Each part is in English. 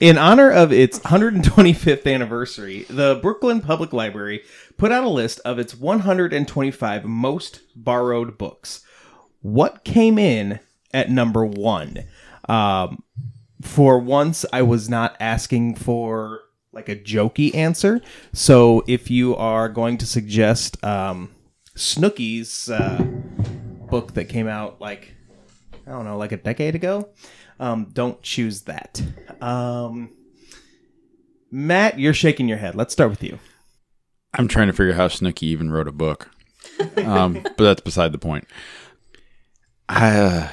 In honor of its 125th anniversary, the Brooklyn Public Library put out a list of its 125 most borrowed books. What came in at number one? Um, for once, I was not asking for like a jokey answer. So if you are going to suggest um, Snooki's uh, book that came out like I don't know, like a decade ago, um, don't choose that. Um, Matt, you're shaking your head. Let's start with you. I'm trying to figure out how Snooki even wrote a book, um, but that's beside the point. I uh,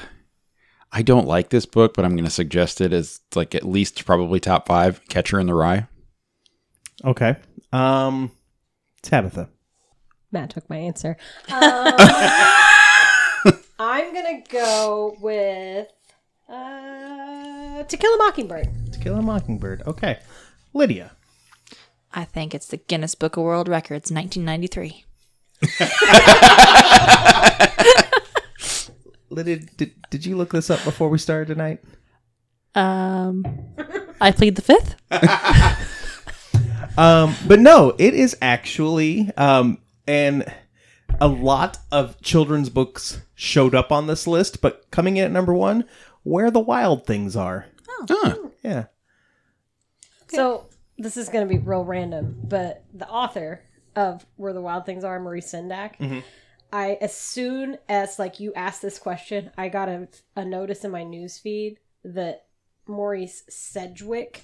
I don't like this book, but I'm going to suggest it as like at least probably top five. Catcher in the Rye. Okay. Um, Tabitha. Matt took my answer. Um, I'm gonna go with uh, To Kill a Mockingbird. To Kill a Mockingbird. Okay. Lydia. I think it's the Guinness Book of World Records, 1993. Lydia, did, did you look this up before we started tonight? Um, I plead the fifth. Um, but no, it is actually um, and a lot of children's books showed up on this list, but coming in at number one, Where the Wild Things Are. Oh, huh. Yeah. So this is gonna be real random, but the author of Where the Wild Things Are, Maurice Sendak. Mm-hmm. I as soon as like you asked this question, I got a, a notice in my news feed that Maurice Sedgwick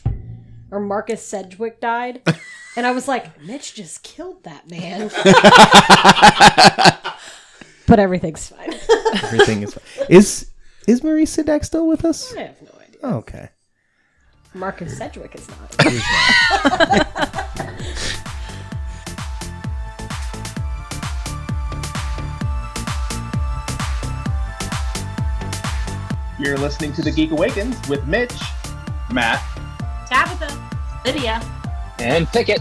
or Marcus Sedgwick died. and I was like, Mitch just killed that man. but everything's fine. Everything is is is Maurice Sendak still with us? I have no idea. Oh, okay. Marcus Sedgwick is not. You're listening to The Geek Awakens with Mitch, Matt, Tabitha. Lydia. And Pickett.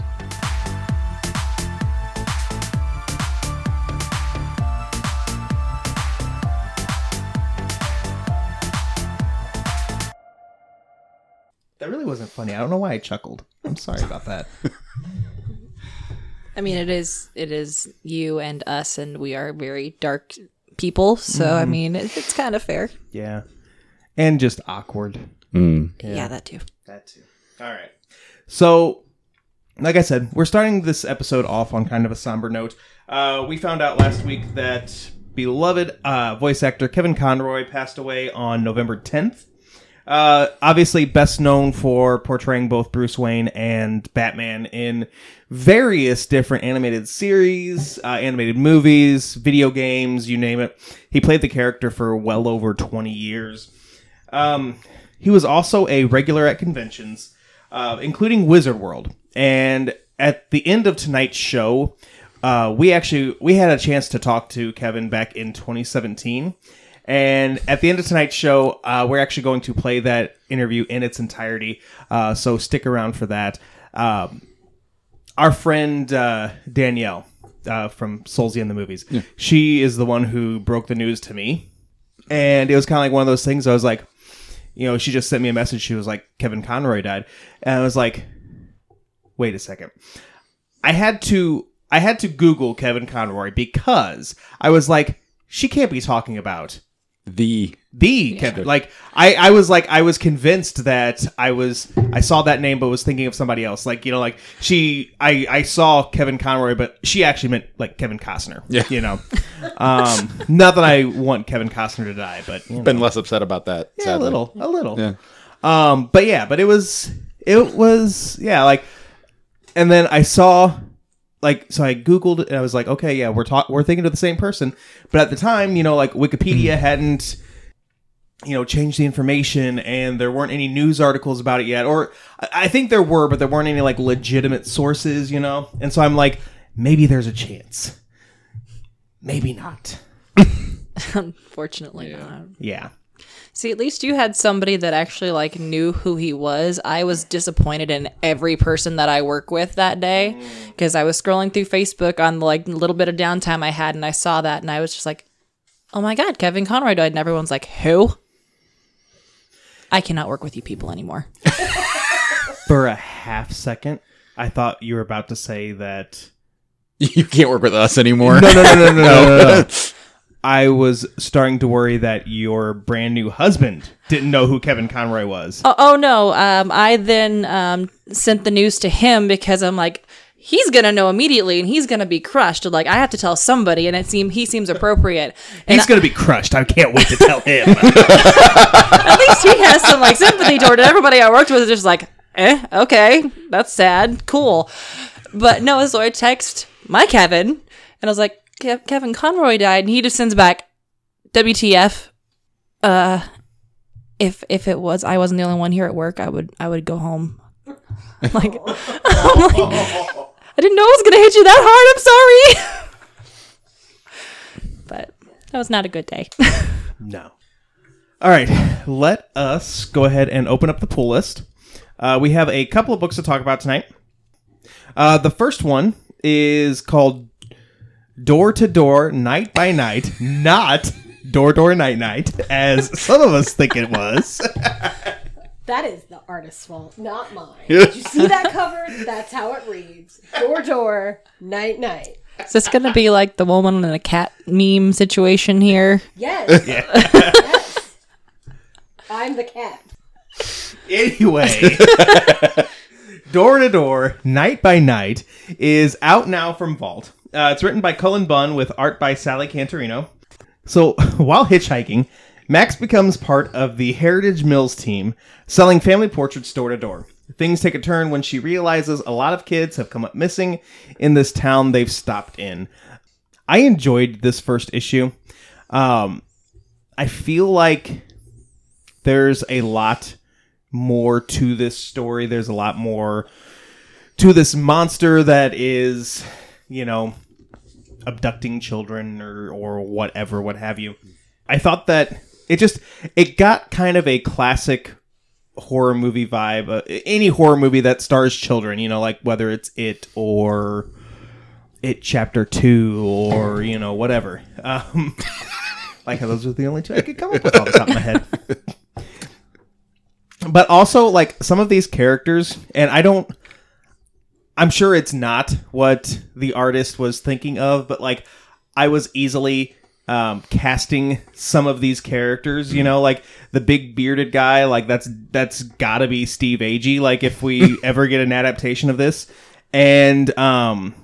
Wasn't funny. I don't know why I chuckled. I'm sorry about that. I mean, it is it is you and us, and we are very dark people. So I mean, it, it's kind of fair. Yeah. And just awkward. Mm. Yeah. that too. That too. All right. So, like I said, we're starting this episode off on kind of a somber note. Uh, we found out last week that beloved uh, voice actor Kevin Conroy passed away on November 10th. Uh, obviously, best known for portraying both Bruce Wayne and Batman in various different animated series, uh, animated movies, video games, you name it. He played the character for well over 20 years. Um, he was also a regular at conventions, uh, including Wizard World. And at the end of tonight's show, uh, we actually we had a chance to talk to Kevin back in 2017. And at the end of tonight's show, uh, we're actually going to play that interview in its entirety. Uh, so stick around for that. Um, our friend uh, Danielle uh, from Soulsy and the Movies, she is the one who broke the news to me. And it was kind of like one of those things I was like, you know, she just sent me a message. She was like, Kevin Conroy died. And I was like, wait a second. I had to I had to Google Kevin Conroy because I was like, she can't be talking about The the Kevin. Like I, I was like I was convinced that I was I saw that name but was thinking of somebody else. Like, you know, like she I I saw Kevin Conroy, but she actually meant like Kevin Costner. Yeah. You know. Um not that I want Kevin Costner to die, but you know. been less upset about that. Yeah, a little. A little. Yeah. Um, but yeah, but it was it was yeah, like and then I saw like so I googled and I was like, okay, yeah, we're talk we're thinking of the same person. But at the time, you know, like Wikipedia mm-hmm. hadn't you know changed the information and there weren't any news articles about it yet or I- I think there were but there weren't any like legitimate sources, you know. And so I'm like maybe there's a chance. Maybe not. Unfortunately, not. Yeah. See, at least you had somebody that actually like knew who he was. I was disappointed in every person that I work with that day mm. because I was scrolling through Facebook on the like little bit of downtime I had, and I saw that, and I was just like, "Oh my god, Kevin Conroy died!" And everyone's like, "Who?" I cannot work with you people anymore. For a half second, I thought you were about to say that. You can't work with us anymore. No, no, no, no, no, no, no, no. I was starting to worry that your brand new husband didn't know who Kevin Conroy was. Oh, oh no. Um, I then um, sent the news to him because I'm like, he's gonna know immediately, and he's gonna be crushed. Like I have to tell somebody, and it seemed he seems appropriate. And He's going to be crushed. I can't wait to tell him. at least he has some like sympathy toward it. Everybody I worked with is just like, eh, okay, that's sad, cool. But no, so I text my Kevin, and I was like, "Kev- Kevin Conroy died, and he just sends back, WTF. Uh, if if it was I wasn't the only one here at work, I would I would go home. like, like, I didn't know it was gonna hit you that hard. I'm sorry. but that was not a good day. No. All right, let us go ahead and open up the Pull List. Uh, we have a couple of books to talk about tonight. Uh, the first one is called Door to Door, Night by Night, not Door Door Night Night, as some of us think it was. That is the artist's fault, not mine. Did you see that cover? That's how it reads. Door door, night night. Is this gonna be like the woman and a cat meme situation here? Yes. yes. I'm the cat. Anyway, Door to Door, Night by Night is out now from Vault. Uh, it's written by Cullen Bunn with art by Sally Cantirino. So while hitchhiking, Max becomes part of the Heritage Mills team, selling family portraits door to door. Things take a turn when she realizes a lot of kids have come up missing in this town they've stopped in. I enjoyed this first issue. Um, I feel like there's a lot more to this story. There's a lot more to this monster that is, you know, abducting children or or whatever, what have you. I thought that it just it got kind of a classic horror movie vibe. Uh, any horror movie that stars children, you know, like whether it's it or it chapter 2 or, you know, whatever. Um like those are the only two I could come up with off the top of my head but also like some of these characters and i don't i'm sure it's not what the artist was thinking of but like i was easily um, casting some of these characters you know like the big bearded guy like that's that's gotta be steve agee like if we ever get an adaptation of this and um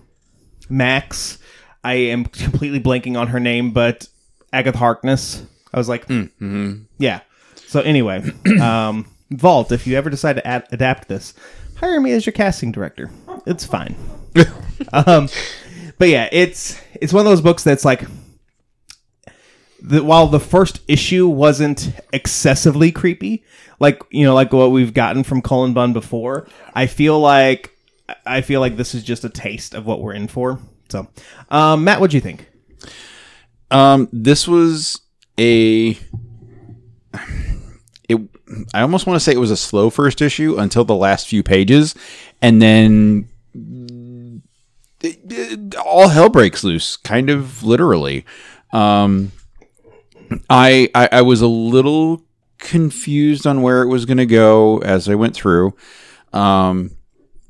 max i am completely blanking on her name but agatha harkness i was like yeah. So anyway, um, Vault, if you ever decide to ad- adapt this, hire me as your casting director. It's fine. um, but yeah, it's it's one of those books that's like, while the first issue wasn't excessively creepy, like you know, like what we've gotten from Cullen Bunn before, I feel like I feel like this is just a taste of what we're in for. So, um, Matt, what do you think? Um, this was a. It. I almost want to say it was a slow first issue until the last few pages, and then it- it- all hell breaks loose, kind of literally. Um, I, I I was a little confused on where it was going to go as I went through. Um,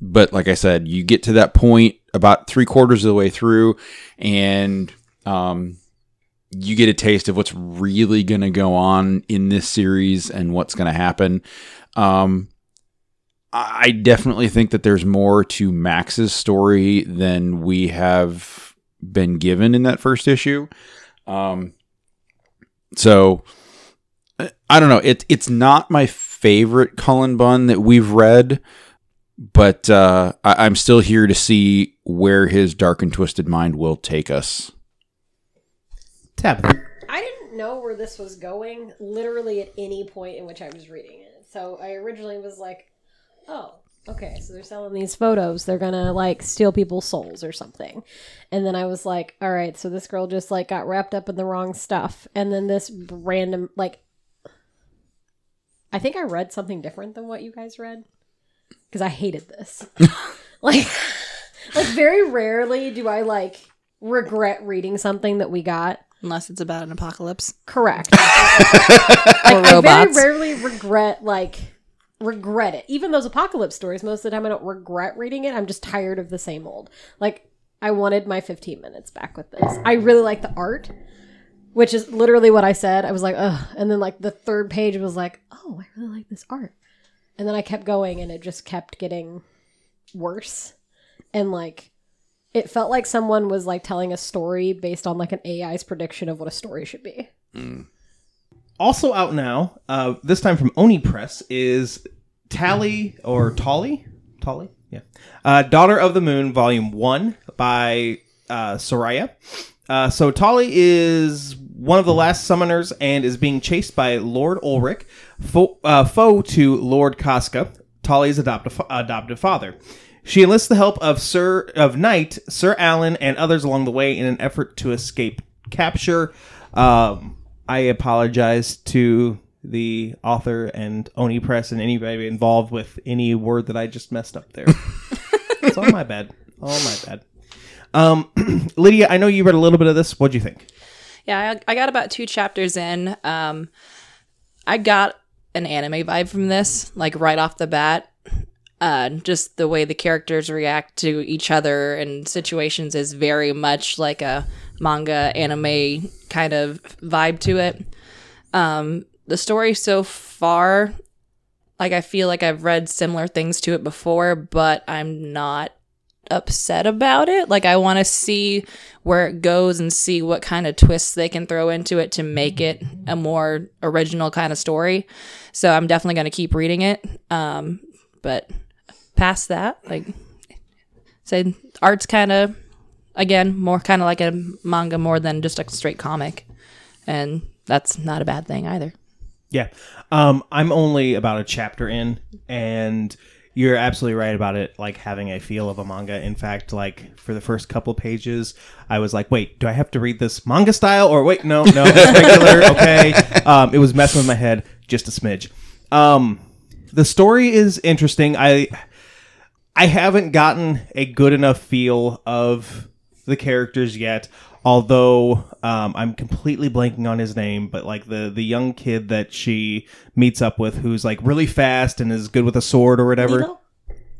but like I said, you get to that point about three quarters of the way through, and um, you get a taste of what's really going to go on in this series and what's going to happen. Um, I definitely think that there's more to Max's story than we have been given in that first issue. Um, so I- I don't know. It, it's not my favorite Cullen Bunn that we've read, but uh, I, I'm still here to see where his dark and twisted mind will take us. Tabitha. I didn't know where this was going literally at any point in which I was reading it. So I originally was like, oh, okay, so they're selling these photos. They're gonna like steal people's souls or something. And then I was like, all right, so this girl just like got wrapped up in the wrong stuff. And then this random, like, I think I read something different than what you guys read because I hated this. like, like very rarely do I like regret reading something that we got. Unless it's about an apocalypse Correct. or I very rarely regret like regret it. Even those apocalypse stories, most of the time I don't regret reading it. I'm just tired of the same old. Like I wanted my 15 minutes back with this. I really like the art, which is literally what I said. I was like, ugh. And then like the third page was like, oh, I really like this art. And then I kept going and it just kept getting worse. And like it felt like someone was like telling a story based on like an AI's prediction of what a story should be. Hmm. Also out now, uh, this time from Oni Press, is Talli or Tolly? Tolly? Yeah. Uh, Daughter of the Moon, Volume 1 by uh, Sourya. Uh, so Tolly is one of the last summoners and is being chased by Lord Ulrich, fo- uh, foe to Lord Casca, Tolly's adoptive, adoptive father. She enlists the help of Sir of Knight, Sir Alan, and others along the way in an effort to escape capture. Um, I apologize to the author and Oni Press and anybody involved with any word that I just messed up there. it's all my bad. All my bad. Um, Lydia, I know you read a little bit of this. What do you think? Yeah, I, I got about two chapters in. Um, I got an anime vibe from this, like right off the bat. Uh, just the way the characters react to each other and situations is very much like a manga anime kind of vibe to it. Um, the story so far, like I feel like I've read similar things to it before, but I'm not upset about it. Like I want to see where it goes and see what kind of twists they can throw into it to make it a more original kind of story. So I'm definitely going to keep reading it. Um, but past that, like say art's kind of again more kind of like a manga more than just a straight comic. And that's not a bad thing either. Yeah. Um, I'm only about a chapter in, and you're absolutely right about it, like having a feel of a manga. In fact, like for the first couple pages, I was like, wait, do I have to read this manga style? Or wait, no, no, regular. okay. Um, it was messing with my head just a smidge. Um, the story is interesting. I I haven't gotten a good enough feel of the characters yet. Although um, I'm completely blanking on his name, but like the the young kid that she meets up with, who's like really fast and is good with a sword or whatever. Lilo?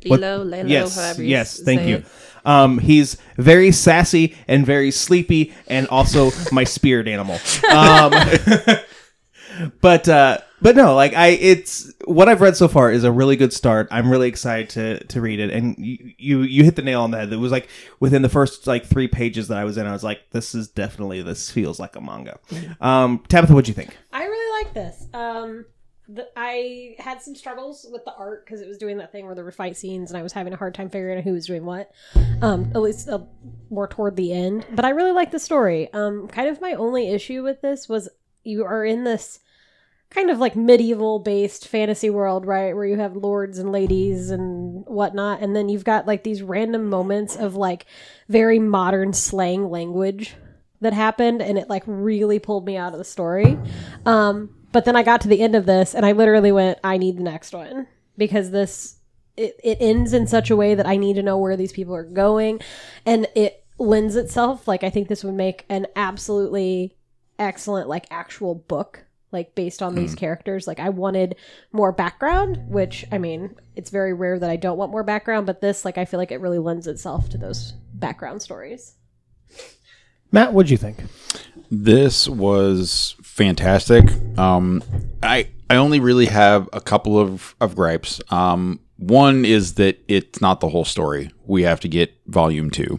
What- Lilo, Lilo, yes, yes, thank you. it. Um, he's very sassy and very sleepy, and also my spirit animal. Um, but uh, but no, like I, it's what I've read so far is a really good start. I'm really excited to to read it, and you you, you hit the nail on the head. It was like within the first like three pages that I was in, I was like, this is definitely this feels like a manga. Um, Tabitha, what do you think? I really like this. Um, the, I had some struggles with the art because it was doing that thing where there were fight scenes, and I was having a hard time figuring out who was doing what. Um, at least uh, more toward the end. But I really like the story. Um, kind of my only issue with this was you are in this kind of like medieval based fantasy world, right? Where you have lords and ladies and whatnot. And then you've got like these random moments of like very modern slang language that happened. And it like really pulled me out of the story. Um, but then I got to the end of this and I literally went, I need the next one because this. It, it ends in such a way that I need to know where these people are going, and it lends itself like I think this would make an absolutely excellent like actual book like based on these characters like i wanted more background which i mean it's very rare that i don't want more background but this like i feel like it really lends itself to those background stories Matt, what'd you think? This was fantastic. Um, I I only really have a couple of, of gripes. Um, one is that it's not the whole story. We have to get volume two.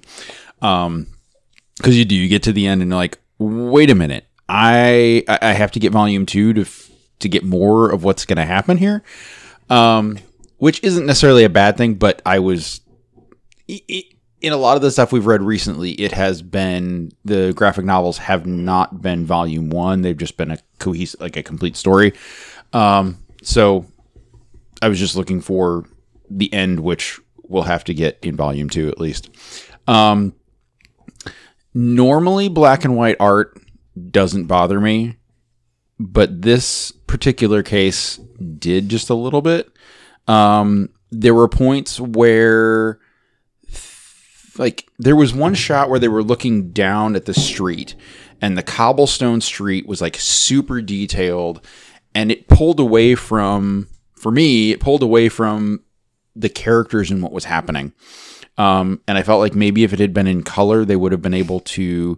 Um, because you do, you get to the end and you're like, wait a minute, I I have to get volume two to f- to get more of what's going to happen here. Um, which isn't necessarily a bad thing, but I was i- i- in a lot of the stuff we've read recently, it has been the graphic novels have not been volume one. They've just been a cohesive, like a complete story. Um, so I was just looking for the end, which we'll have to get in volume two at least. Um, normally, black and white art doesn't bother me, but this particular case did just a little bit. Um, there were points where like there was one shot where they were looking down at the street and the cobblestone street was like super detailed and it pulled away from for me, it pulled away from the characters and what was happening. Um, and I felt like maybe if it had been in color, they would have been able to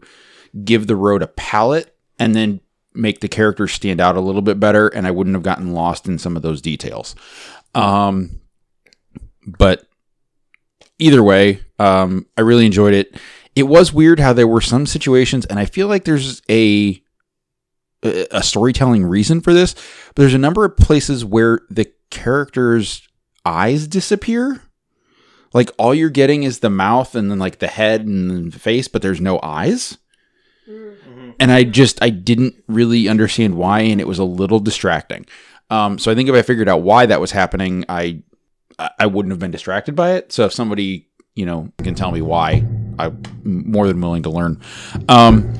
give the road a palette and then make the characters stand out a little bit better. And I wouldn't have gotten lost in some of those details. Um, but either way, um, I really enjoyed it. It was weird how there were some situations, and I feel like there's a a storytelling reason for this, but there's a number of places where the characters' eyes disappear. Like all you're getting is the mouth and then like the head and the face, but there's no eyes. And I just I didn't really understand why, and it was a little distracting. Um, so I think if I figured out why that was happening, I I wouldn't have been distracted by it. So if somebody you know can tell me why, I'm more than willing to learn. Um,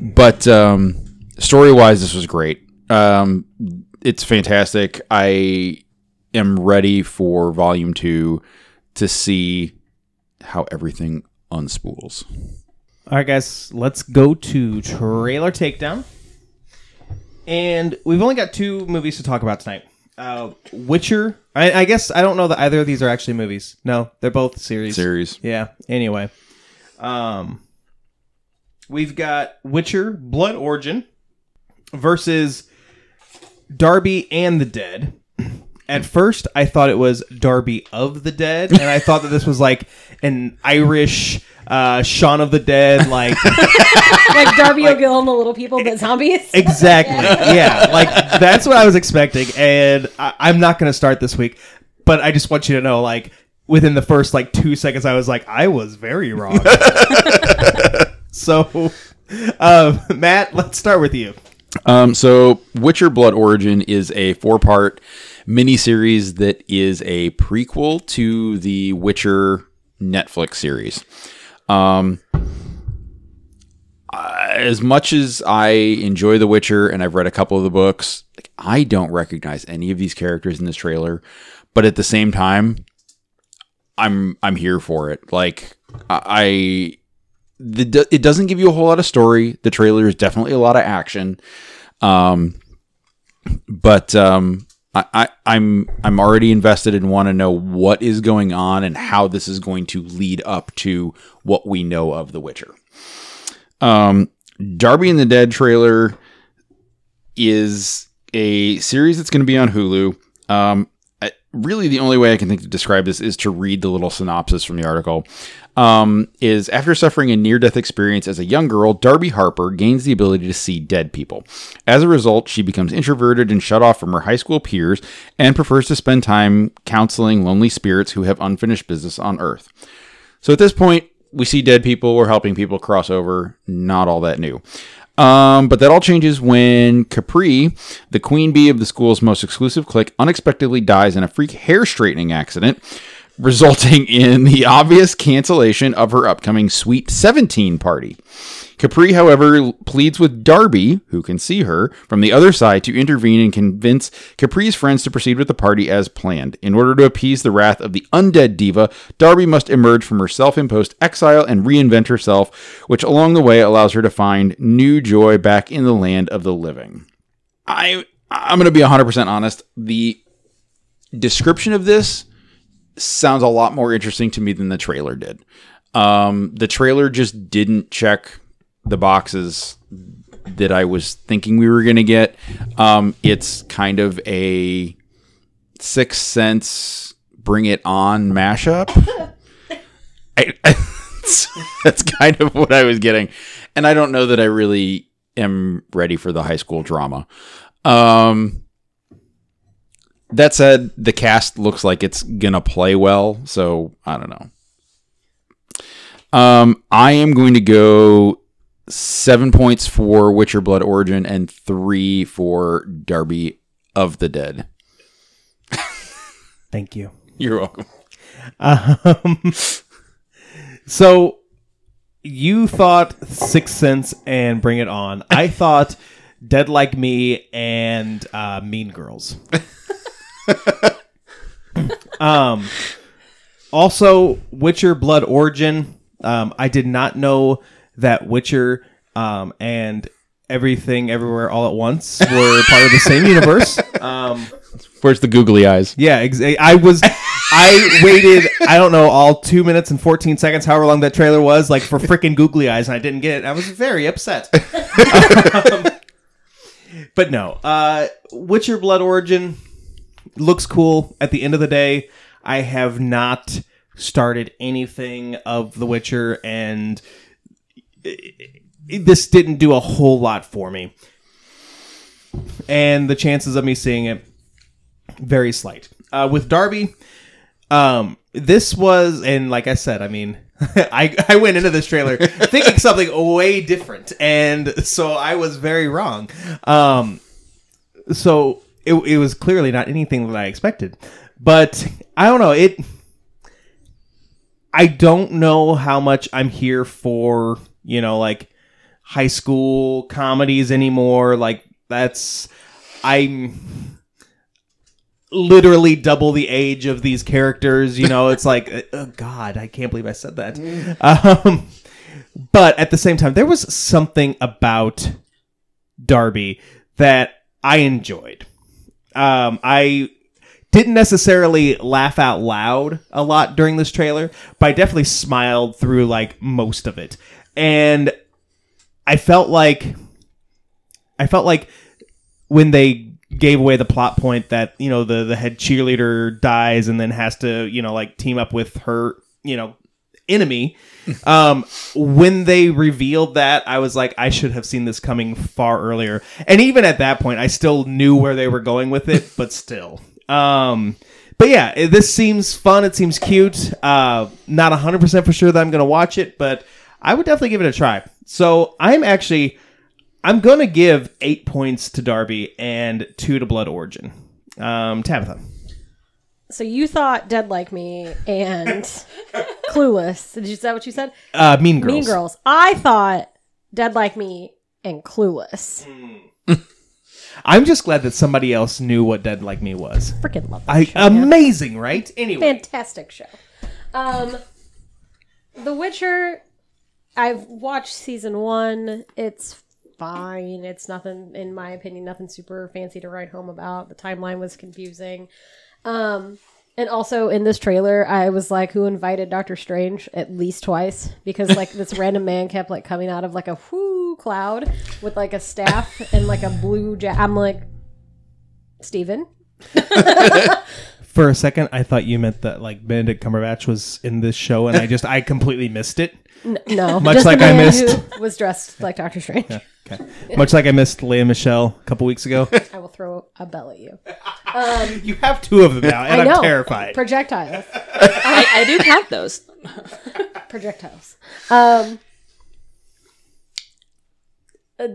but um, story wise, this was great. Um, it's fantastic. I am ready for volume two to see how everything unspools. All right, guys, let's go to trailer takedown. And we've only got two movies to talk about tonight. Uh, Witcher. I, I guess I don't know that either of these are actually movies. No, they're both series. Series. Yeah. Anyway, um, we've got Witcher: Blood Origin versus Darby and the Dead. At first, I thought it was Darby of the Dead, and I thought that this was like an Irish uh, Shaun of the Dead, like like Darby O'Gill and the Little People, but zombies. exactly, yeah, like that's what I was expecting, and I- I'm not going to start this week, but I just want you to know, like within the first like two seconds, I was like, I was very wrong. so, uh, Matt, let's start with you. Um, so Witcher Blood Origin is a four part miniseries that is a prequel to the Witcher Netflix series. Um, as much as I enjoy The Witcher and I've read a couple of the books, like, I don't recognize any of these characters in this trailer. But at the same time, I'm I'm here for it. Like I the it doesn't give you a whole lot of story. The trailer is definitely a lot of action. Um but um I, I'm I'm already invested and want to know what is going on and how this is going to lead up to what we know of The Witcher. Um, Darby and the Dead trailer is a series that's going to be on Hulu. Um, I, really, the only way I can think to describe this is to read the little synopsis from the article. Um, is after suffering a near death experience as a young girl, Darby Harper gains the ability to see dead people. As a result, she becomes introverted and shut off from her high school peers and prefers to spend time counseling lonely spirits who have unfinished business on Earth. So at this point, we see dead people, we're helping people cross over, not all that new. Um, but that all changes when Capri, the queen bee of the school's most exclusive clique, unexpectedly dies in a freak hair straightening accident, resulting in the obvious cancellation of her upcoming Sweet 17 party. Capri, however, pleads with Darby, who can see her, from the other side to intervene and convince Capri's friends to proceed with the party as planned. In order to appease the wrath of the undead diva, Darby must emerge from her self imposed exile and reinvent herself, which along the way allows her to find new joy back in the land of the living. I I'm going to be 100% honest. The description of this sounds a lot more interesting to me than the trailer did. Um, the trailer just didn't check the boxes that I was thinking we were going to get. Um, it's kind of a Sixth Sense, Bring It On mashup. I, that's kind of what I was getting, and I don't know that I really am ready for the high school drama. Um, that said, the cast looks like it's gonna play well, so I don't know. Um, I am going to go seven points for Witcher Blood Origin and three for Darby of the Dead. Thank you. You're welcome. Um, so you thought Sixth Sense and Bring It On. I thought Dead Like Me and uh, Mean Girls. um, also Witcher Blood Origin. Um, I did not know that Witcher um, and Everything Everywhere All at Once were part of the same universe. Um, Where's the googly eyes? yeah, ex- I was. I waited. I don't know, all two minutes and fourteen seconds, however long that trailer was, like for freaking googly eyes, and I didn't get it. I was very upset. Um, but no, uh, Witcher Blood Origin looks cool. At the end of the day, I have not started anything of The Witcher, and it- it- this didn't do a whole lot for me. And the chances of me seeing it very slight. Uh, with Darby, um, this was, and like I said, I mean, I I went into this trailer thinking something way different, and so I was very wrong. Um, so it it was clearly not anything that I expected, but I don't know it. I don't know how much I'm here for, you know, like high school comedies anymore. Like that's I'm literally double the age of these characters. You know, it's like, oh God, I can't believe I said that. Um, but at the same time, there was something about Darby that I enjoyed. Um, I didn't necessarily laugh out loud a lot during this trailer, but I definitely smiled through like most of it. And I felt like I felt like when they gave away the plot point that, you know, the the head cheerleader dies and then has to, you know, like team up with her, you know, enemy. Um, when they revealed that, I was like, I should have seen this coming far earlier. And even at that point, I still knew where they were going with it, but still. Um, but yeah, this seems fun. It seems cute. Uh, not 100% for sure that I'm going to watch it, but I would definitely give it a try. So I'm actually, I'm going to give eight points to Darby and two to Blood Origin. Um, Tabitha. So you thought Dead Like Me and Clueless. Did you is that what you said? Uh, mean Girls. Mean Girls. I thought Dead Like Me and Clueless. I'm just glad that somebody else knew what Dead Like Me was. Freaking love that I show. man. amazing, right? Anyway, fantastic show. Um, The Witcher. I've watched season one. It's fine. It's nothing, in my opinion, nothing super fancy to write home about. The timeline was confusing. Um, and also in this trailer, I was like, "Who invited Doctor Strange?" At least twice because like this random man kept like coming out of like a whoo cloud with like a staff and like a blue. Ja- I'm like, Stephen? for a second, I thought you meant that like Benedict Cumberbatch was in this show, and I just I completely missed it. N- no, Much just the like I man missed- who was dressed like Doctor Strange. Okay, much like I missed Lea Michele a couple weeks ago. I will throw a bell at you. you have two of them now, and I know. I'm terrified. Projectiles. I, I do count those. Projectiles. Um, uh,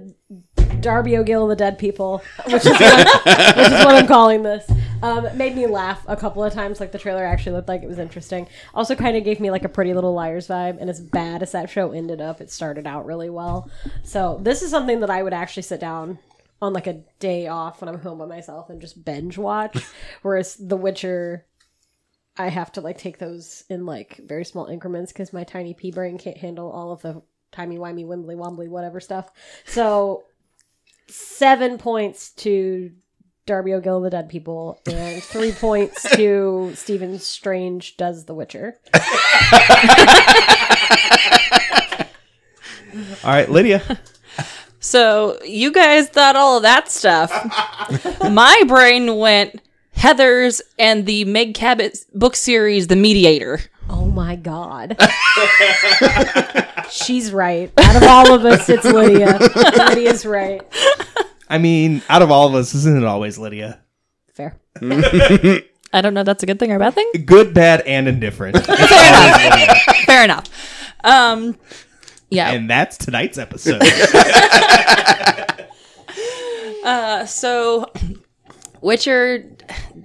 Darby O'Gill and the Dead People, which is what, which is what I'm calling this. Um, made me laugh a couple of times. Like the trailer actually looked like it was interesting. Also, kind of gave me like a Pretty Little Liars vibe. And as bad as that show ended up, it started out really well. So this is something that I would actually sit down on like a day off when I'm home by myself and just binge watch. Whereas The Witcher, I have to like take those in like very small increments because my tiny pea brain can't handle all of the timey wimey wimbly wombly whatever stuff. So seven points to Darby O'Gill and the Dead People, and three points to Stephen Strange does The Witcher. All right, Lydia. So you guys thought all of that stuff. My brain went Heather's and the Meg Cabot book series, The Mediator. Oh my god. She's right. Out of all of us, it's Lydia. Lydia's right. I mean, out of all of us, isn't it always Lydia? Fair. I don't know if that's a good thing or a bad thing. Good, bad, and indifferent. Fair enough. Fair Um, yeah. and that's tonight's episode. so Witcher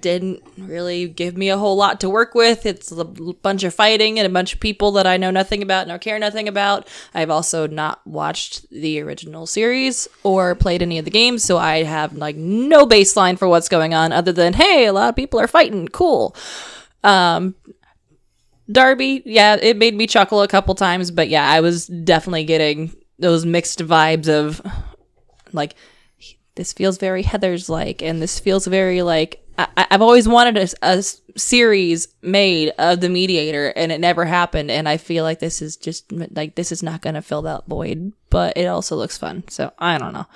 didn't really give me a whole lot to work with. It's a bunch of fighting and a bunch of people that I know nothing about nor care nothing about. I've also not watched the original series or played any of the games, so I have like no baseline for what's going on other than hey, a lot of people are fighting. Cool. Um Darby, yeah, it made me chuckle a couple times, but yeah, I was definitely getting those mixed vibes of like this feels very Heather's like, and this feels very like I, I've always wanted a series made of the mediator, and it never happened. And I feel like this is just like this is not going to fill that void, but it also looks fun. So I don't know,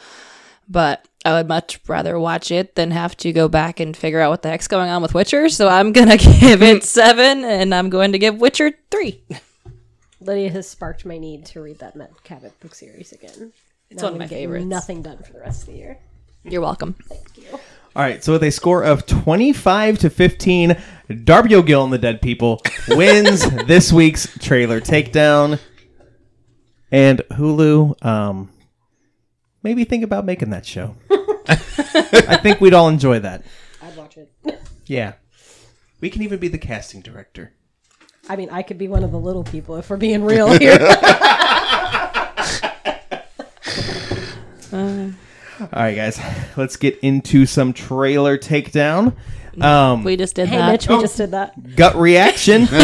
but I would much rather watch it than have to go back and figure out what the heck's going on with Witcher. So I'm gonna give it seven, and I'm going to give Witcher three. Lydia has sparked my need to read that Matt Cabot book series again. It's Now one I'm my favorites. Nothing done for the rest of the year. You're welcome. Thank you. All right, so with a score of 25 to 15, Darby O'Gill and the Dead People wins this week's trailer takedown. And Hulu, um, maybe think about making that show. I think we'd all enjoy that. I'd watch it. Yeah. We can even be the casting director. I mean, I could be one of the little people if we're being real here. All right, guys, let's get into some trailer takedown. Um, We just did hey, that. Mitch, we just did that. gut reaction.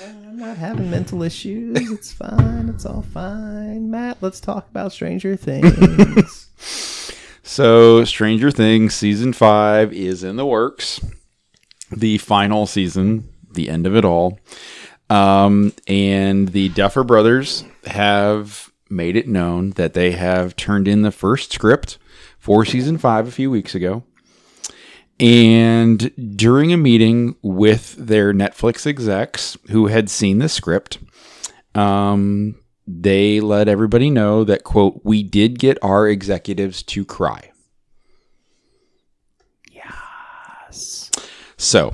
I'm not having mental issues. It's fine. It's all fine. Matt, let's talk about Stranger Things. So, Stranger Things season five is in the works. The final season, the end of it all. Um, and the Duffer Brothers have made it known that they have turned in the first script for season five a few weeks ago. And during a meeting with their Netflix execs who had seen the script, um, they let everybody know that, quote, we did get our executives to cry. Yes. So,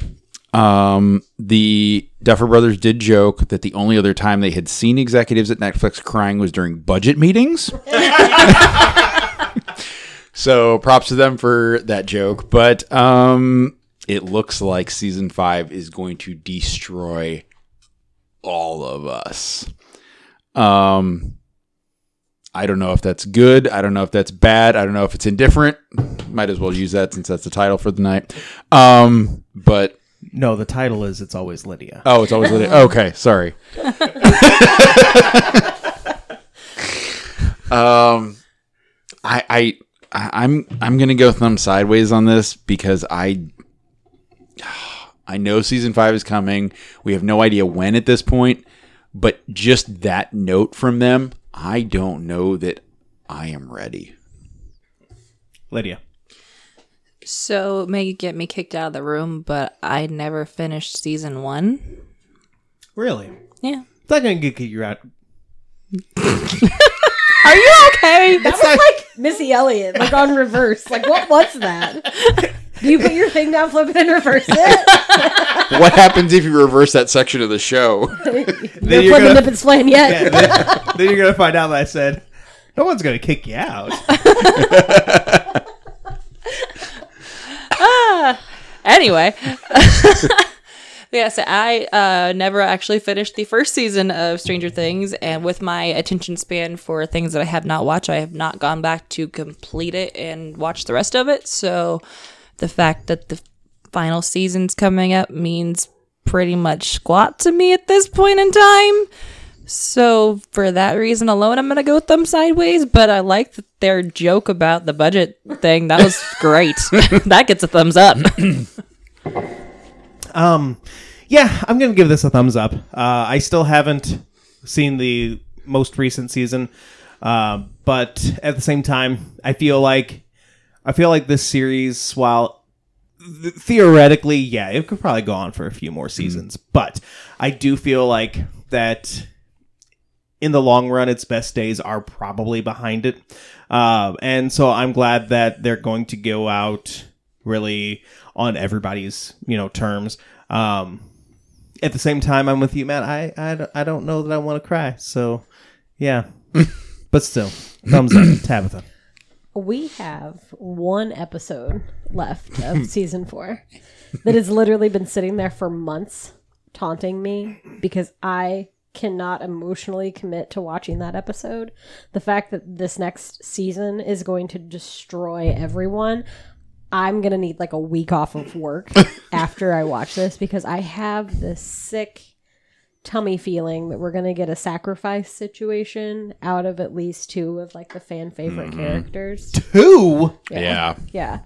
um, the Duffer Brothers did joke that the only other time they had seen executives at Netflix crying was during budget meetings. so props to them for that joke. But um, it looks like season five is going to destroy all of us. Um, I don't know if that's good. I don't know if that's bad. I don't know if it's indifferent. Might as well use that since that's the title for the night. Um, but no, the title is It's Always Lydia. oh, it's always Lydia. Okay, sorry. um, I, I, I- I'm, I'm gonna go thumb sideways on this because I, I know season five is coming. We have no idea when at this point, but just that note from them, I don't know that I am ready. Lydia. So it may get me kicked out of the room, but I never finished season one. Really? Yeah. It's not going to get you out. Are you okay? That was like Missy Elliott, like on reverse. Like, what was that? Do you put your thing down, flip it, and reverse it? what happens if you reverse that section of the show? Then You're you're flipping gonna- if it's playing yet. Yeah, then, then you're going to find out that I said, no one's going to kick you out. Anyway. yeah, so I uh, never actually finished the first season of Stranger Things, and with my attention span for things that I have not watched, I have not gone back to complete it and watch the rest of it. So the fact that the final season's coming up means pretty much squat to me at this point in time. So for that reason alone, I'm gonna go thumb sideways. But I like that their joke about the budget thing. That was great. that gets a thumbs up. Um, yeah, I'm gonna give this a thumbs up. Uh, I still haven't seen the most recent season, uh, but at the same time, I feel like I feel like this series, while th- theoretically, yeah, it could probably go on for a few more seasons, but I do feel like that in the long run, its best days are probably behind it. Uh, and so I'm glad that they're going to go out really on everybody's, you know, terms. Um, at the same time, I'm with you, Matt. I, I, I don't know that I want to cry. So, yeah. but still, thumbs up, Tabitha. We have one episode left of season four that has literally been sitting there for months taunting me because I cannot emotionally commit to watching that episode. The fact that this next season is going to destroy everyone, I'm going to need like a week off of work after I watch this because I have this sick tummy feeling that we're gonna get a sacrifice situation out of at least two of like the fan favorite mm-hmm. characters. Two. Yeah. Yeah.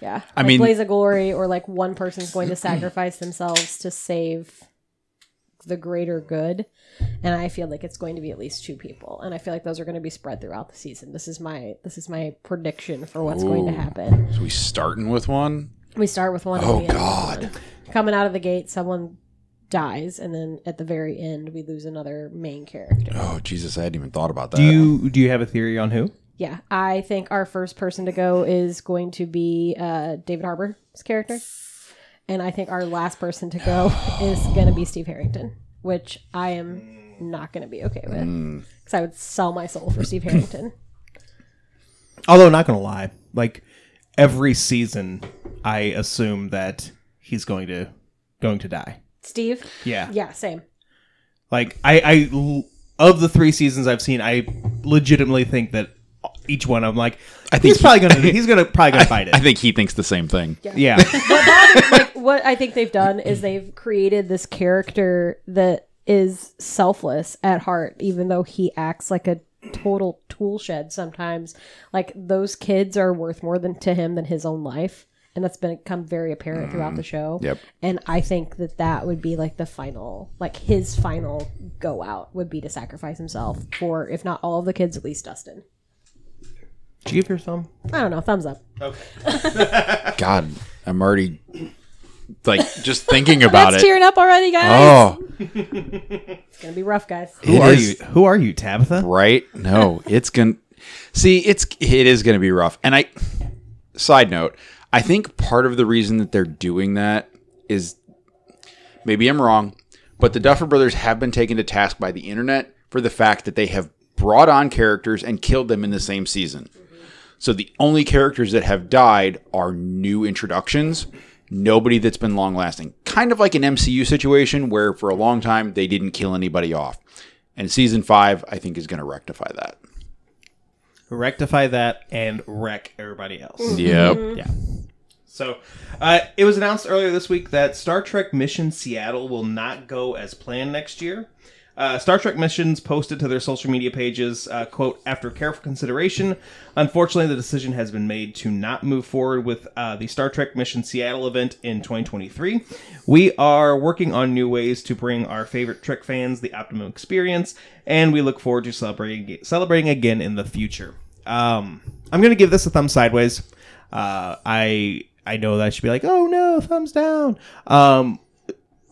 Yeah. I like mean- Blaze of Glory or like one person's going to sacrifice themselves to save the greater good. And I feel like it's going to be at least two people. And I feel like those are going to be spread throughout the season. This is my this is my prediction for what's going to happen. So we starting with one? We start with one. and Oh, we end with God. one. Coming out of the gate, someone dies, and then at the very end, we lose another main character. Oh Jesus, I hadn't even thought about that. Do you do you have a theory on who? Yeah, I think our first person to go is going to be uh, David Harbour's character, and I think our last person to go is going to be Steve Harrington, which I am not going to be okay with mm. because I would sell my soul for Steve Harrington. Although not gonna lie, like every season, I assume that he's going to going to die. Steve, Yeah. yeah, same. Like I, I of the three seasons I've seen, I legitimately think that each one I'm like, I think he's probably gonna he's gonna probably gonna fight it. I think he thinks the same thing. yeah. what bothers, like what I think they've done is they've created this character that is selfless at heart, even though he acts like a total tool shed sometimes. Like those kids are worth more than to him than his own life. And that's become very apparent throughout the mm. show. Yep. And I think that that would be like the final, like his final go out would be to sacrifice himself for, if not all of the kids, at least Dustin. Did you give your thumb? I don't know. Thumbs up. Okay. God, I'm already like just thinking oh, about That's it. tearing up already, guys. Oh, It's gonna be rough, guys. Who It are is- you? Who are you, Tabitha? right? No, it's gonna see. It's it is gonna be rough. And I, side note, I think part of the reason that they're doing that is maybe I'm wrong, but the Duffer Brothers have been taken to task by the internet for the fact that they have brought on characters and killed them in the same season. So the only characters that have died are new introductions. Nobody that's been long lasting. Kind of like an MCU situation where for a long time they didn't kill anybody off. And season five, I think, is going to rectify that. Rectify that and wreck everybody else. Yep. Yeah. So, uh, it was announced earlier this week that Star Trek Mission Seattle will not go as planned next year. Uh, Star Trek Missions posted to their social media pages, uh, quote, after careful consideration, unfortunately, the decision has been made to not move forward with uh, the Star Trek Mission Seattle event in 2023. We are working on new ways to bring our favorite Trek fans the optimum experience, and we look forward to celebrating, celebrating again in the future. Um, I'm going to give this a thumb sideways. Uh, I I know that I should be like, oh no, thumbs down. Um,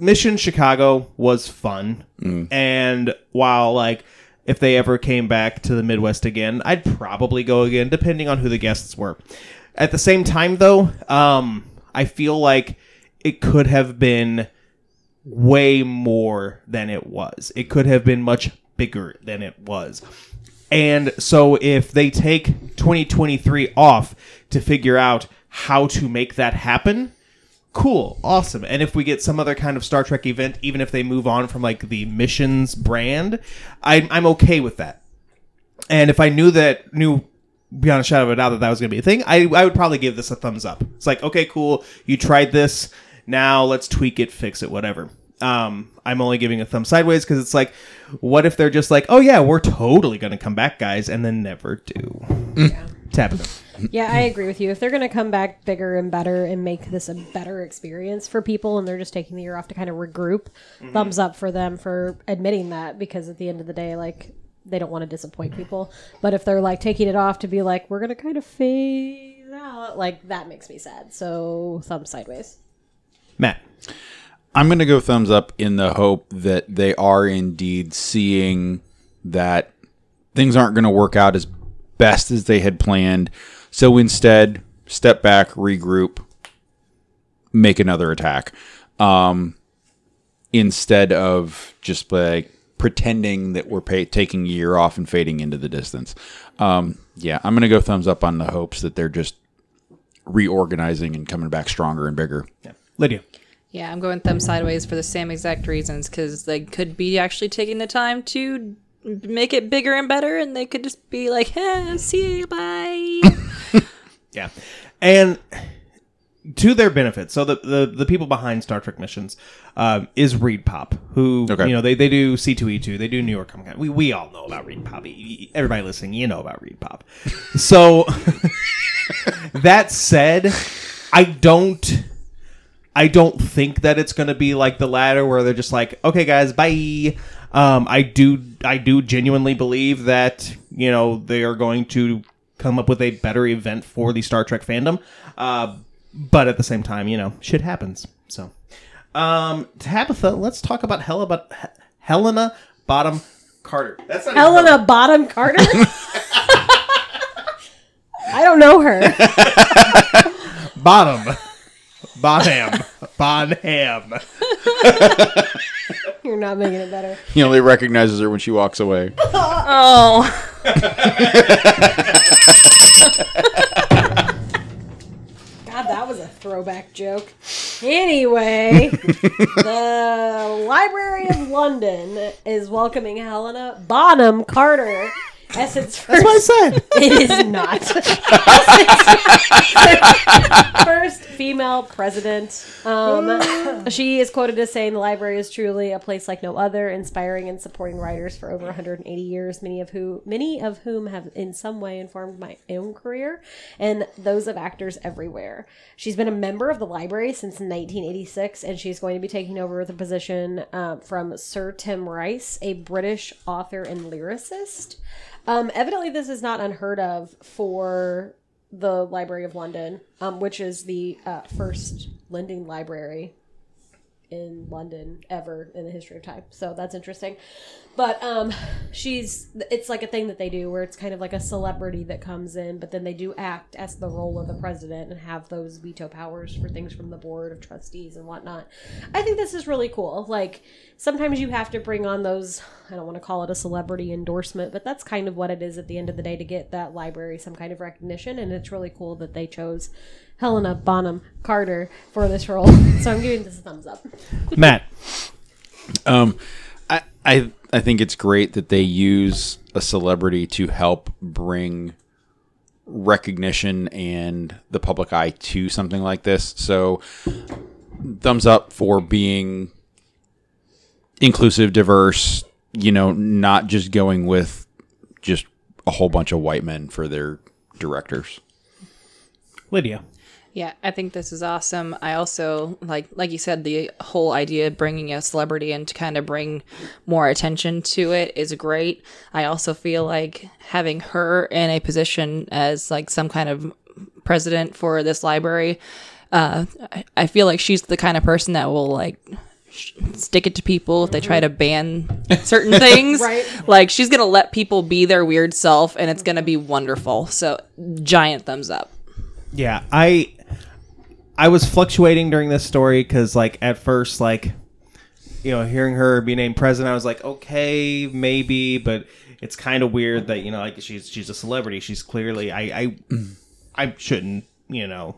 Mission Chicago was fun, and while like if they ever came back to the Midwest again, I'd probably go again, depending on who the guests were. At the same time, though, um, I feel like it could have been way more than it was. It could have been much bigger than it was. And so if they take 2023 off to figure out how to make that happen, cool, awesome. And if we get some other kind of Star Trek event, even if they move on from like the missions brand, I, I'm okay with that. And if I knew that, knew beyond a shadow of a doubt that that was going to be a thing, I, I would probably give this a thumbs up. It's like, okay, cool, you tried this. Now let's tweak it, fix it, whatever. Um, I'm only giving a thumb sideways because it's like, what if they're just like, oh yeah, we're totally going to come back, guys, and then never do. Tap them. Yeah, I agree with you. If they're going to come back bigger and better and make this a better experience for people and they're just taking the year off to kind of regroup, mm-hmm. thumbs up for them for admitting that because at the end of the day, like, they don't want to disappoint people. But if they're like taking it off to be like, we're going to kind of phase out, like, that makes me sad. So, thumbs sideways. Matt. I'm going to go thumbs up in the hope that they are indeed seeing that things aren't going to work out as best as they had planned. So instead, step back, regroup, make another attack. Um, instead of just like pretending that we're pay- taking a year off and fading into the distance. Um, yeah, I'm going to go thumbs up on the hopes that they're just reorganizing and coming back stronger and bigger. Yeah. Lydia. Yeah, I'm going thumb sideways for the same exact reasons because they could be actually taking the time to make it bigger and better, and they could just be like, eh, "See you, bye." Yeah. And to their benefit. So the the, the people behind Star Trek missions um, is ReedPop, who Okay. you know they, they do C two E two, they do New York Comic Con. We we all know about ReedPop. Y- y- Everybody listening, you know about ReedPop. so that said, I don't. I don't think that it's going to be like the latter where they're just like, okay, guys, bye. Um, I do, I do genuinely believe that you know they are going to come up with a better event for the Star Trek fandom. Uh, but at the same time, you know, shit happens. So, um, Tabitha, let's talk about about He- Helena Bottom Carter. That's not even her- Helena Bottom Carter. I don't know her. Bottom. Bonham. Bonham. You're not making it better. He only recognizes her when she walks away. Oh, God, that was a throwback joke. Anyway, the Library of London is welcoming Helena Bonham Carter its first. That's what I said. It is not. First female president. Um, she is quoted as saying the library is truly a place like no other, inspiring and supporting writers for over 180 years, many of who many of whom have in some way informed my own career and those of actors everywhere. She's been a member of the library since 1986, and she's going to be taking over the position uh, from Sir Tim Rice, a British author and lyricist. Um, evidently, this is not unheard of for the Library of London, um, which is the uh, first lending library in London ever in the history of time. So that's interesting. But um, she's it's like a thing that they do where it's kind of like a celebrity that comes in, but then they do act as the role of the president and have those veto powers for things from the board of trustees and whatnot. I think this is really cool. Like sometimes you have to bring on those I don't want to call it a celebrity endorsement, but that's kind of what it is at the end of the day to get that library some kind of recognition and it's really cool that they chose Helena Bonham Carter for this role. So I'm giving this a thumbs up. Matt. Um, I, I I think it's great that they use a celebrity to help bring recognition and the public eye to something like this. So, thumbs up for being inclusive, diverse. You know, not just going with just a whole bunch of white men for their directors. Lydia. Yeah, I think this is awesome. I also like like you said the whole idea of bringing a celebrity in to kind of bring more attention to it is great. I also feel like having her in a position as like some kind of president for this library uh I, I feel like she's the kind of person that will like stick it to people if they try to ban certain things. Right. Like she's going to let people be their weird self and it's going to be wonderful. So giant thumbs up. Yeah, I I was fluctuating during this story because, like, at first, like, you know, hearing her be named president, I was like, okay, maybe, but it's kind of weird that you know, like, she's she's a celebrity. She's clearly, I I, I shouldn't, you know,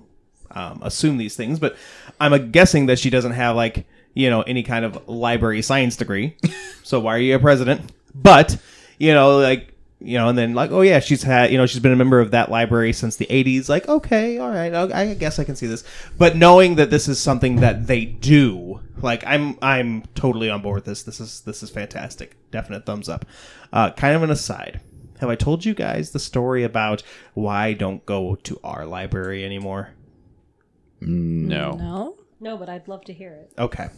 um, assume these things, but I'm uh, guessing that she doesn't have like you know any kind of library science degree. so why are you a president? But you know, like you know, and then like, oh yeah, she's had, you know, she's been a member of that library since the '80s. Like, okay, all right, I I guess I can see this. But knowing that this is something that they do, like, I'm I'm totally on board with this. This is this is fantastic. Definite thumbs up. Uh, kind of an aside. Have I told you guys the story about why I don't go to our library anymore? No. No. No, but I'd love to hear it. Okay.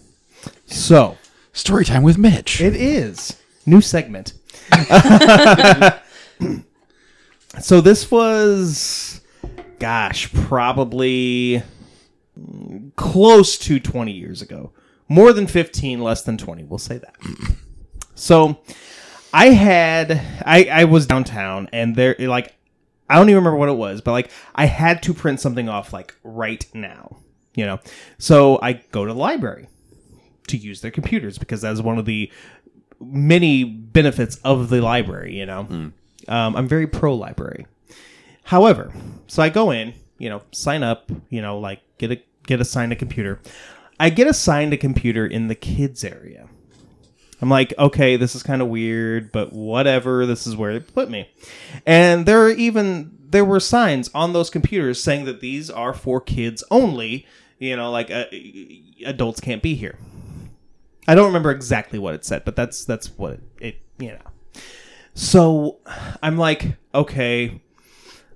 So Story time with Mitch. it is new segment. so this was, gosh, probably close to 20 years ago. More than 15, less than 20. We'll say that. So I had, I, I was downtown and there, like, I don't even remember what it was, but like, I had to print something off, like, right now, you know? So I go to the library to use their computers because that's one of the many benefits of the library. You know, um, I'm very pro library. However, so I go in, you know, sign up, you know, like get a get assigned a computer. I get assigned a computer in the kids area. I'm like, okay, this is kind of weird, but whatever. This is where they put me. And there are even there were signs on those computers saying that these are for kids only. You know, like uh, adults can't be here. I don't remember exactly what it said, but that's that's what it, it you know. So I'm like, okay,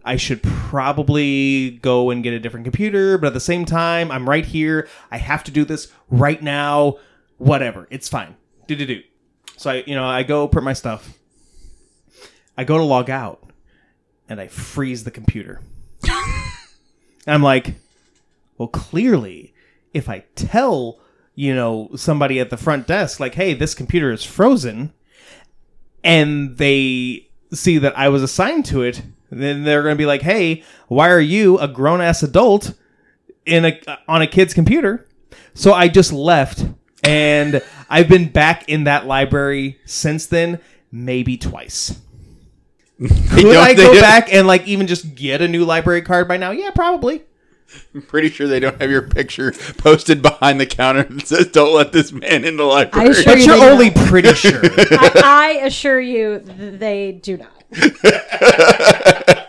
I should probably go and get a different computer, but at the same time, I'm right here. I have to do this right now. Whatever, it's fine. Do do do. So I, you know, I go print my stuff. I go to log out, and I freeze the computer. I'm like, well, clearly, if I tell you know somebody at the front desk, like, hey, this computer is frozen, and they see that I was assigned to it, then they're going to be like, "Hey, why are you a grown ass adult in a on a kid's computer?" So I just left, and I've been back in that library since then, maybe twice. Could I go back and like even just get a new library card by now? Yeah, probably. I'm pretty sure they don't have your picture posted behind the counter that says "Don't let this man in the library." I assure But you you're only don't. pretty sure. I, I assure you they do not.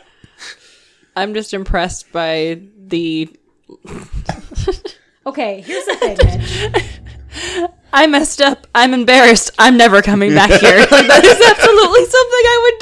I'm just impressed by the. Okay, here's the thing, Mitch. I messed up. I'm embarrassed. I'm never coming back here. Like that is absolutely something I would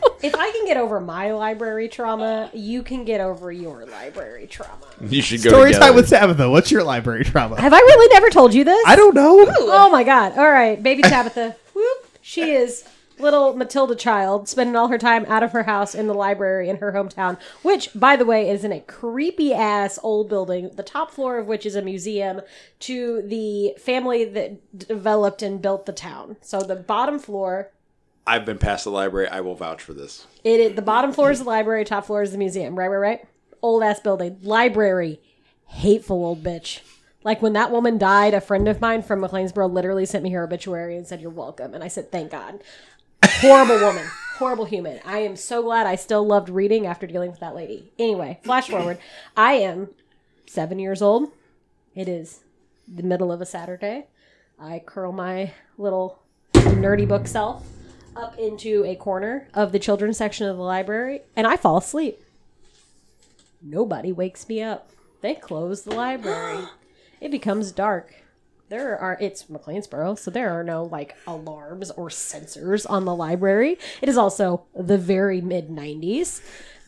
do. If I can get over my library trauma, you can get over your library trauma. you should go Story together. time with Tabitha. What's your library trauma? Have I really never told you this? I don't know. Oh my god. All right, baby Tabitha. Whoop. She is little Matilda child spending all her time out of her house in the library in her hometown, which by the way is in a creepy ass old building, the top floor of which is a museum to the family that developed and built the town. So the bottom floor I've been past the library. I will vouch for this. It the bottom floor is the library, top floor is the museum. Right, right, right. Old ass building, library, hateful old bitch. Like when that woman died, a friend of mine from McLeansboro literally sent me her obituary and said, "You're welcome." And I said, "Thank God." Horrible woman, horrible human. I am so glad I still loved reading after dealing with that lady. Anyway, flash forward. I am seven years old. It is the middle of a Saturday. I curl my little nerdy book self up into a corner of the children's section of the library and I fall asleep. Nobody wakes me up. They close the library. It becomes dark. There are it's McLeansboro, so there are no like alarms or sensors on the library. It is also the very mid 90s.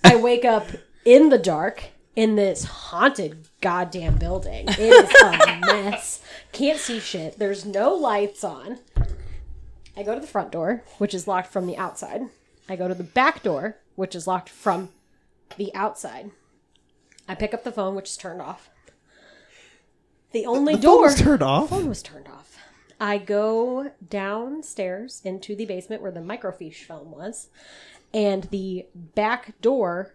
I wake up in the dark in this haunted goddamn building. It is a mess. Can't see shit. There's no lights on. I go to the front door, which is locked from the outside. I go to the back door, which is locked from the outside. I pick up the phone, which is turned off. The only The phone door was turned off. phone was turned off. I go downstairs into the basement where the microfiche film was, and the back door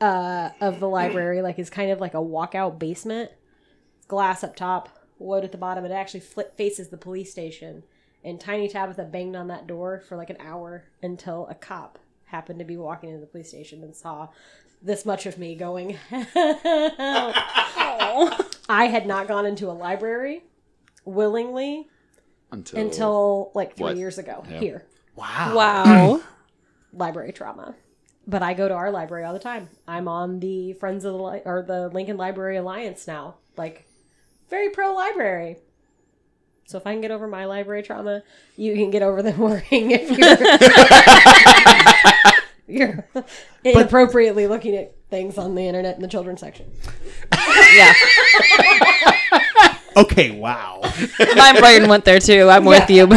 uh, of the library, like, is kind of like a walkout basement. Glass up top, wood at the bottom. It actually flip faces the police station. And Tiny Tabitha banged on that door for like an hour until a cop happened to be walking into the police station and saw this much of me going. I had not gone into a library willingly Until, until like three What? years ago Yeah. here. Wow. Wow. Library trauma. But I go to our library all the time. I'm on the Friends of the Li- or the Lincoln Library Alliance now. Like very pro library. So if I can get over my library trauma, you can get over them worrying if you're you're inappropriately looking at things on the internet in the children's section. yeah. Okay, wow. My brain went there too. I'm with you.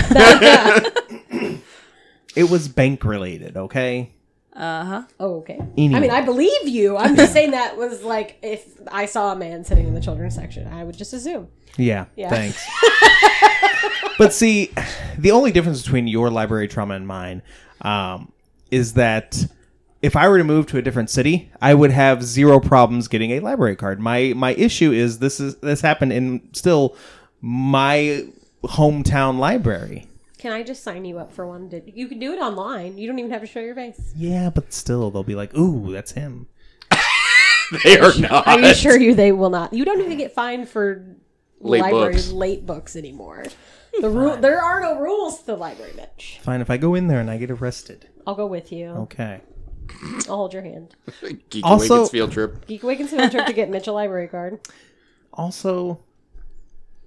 it was bank related, okay? Oh, okay. Anyway. I mean, I believe you. I'm just saying that was like if I saw a man sitting in the children's section, I would just assume. Yeah, Yeah. thanks. but see, the only difference between your library trauma and mine um, is that if I were to move to a different city, I would have zero problems getting a library card. My my issue is this is this happened in still my hometown library. Can I just sign you up for one? Did you can do it online? You don't even have to show your face. Yeah, but still they'll be like, "Ooh, that's him." they are not. I assure you, they will not. You don't even get fined for Late library books. late books anymore. The rule. There are no rules to the library, Mitch. Fine, if I go in there and I get arrested. I'll go with you. Okay. I'll hold your hand. Geek Also- Awakens field trip. Geek Awakens field trip to get Mitch a library card. Also,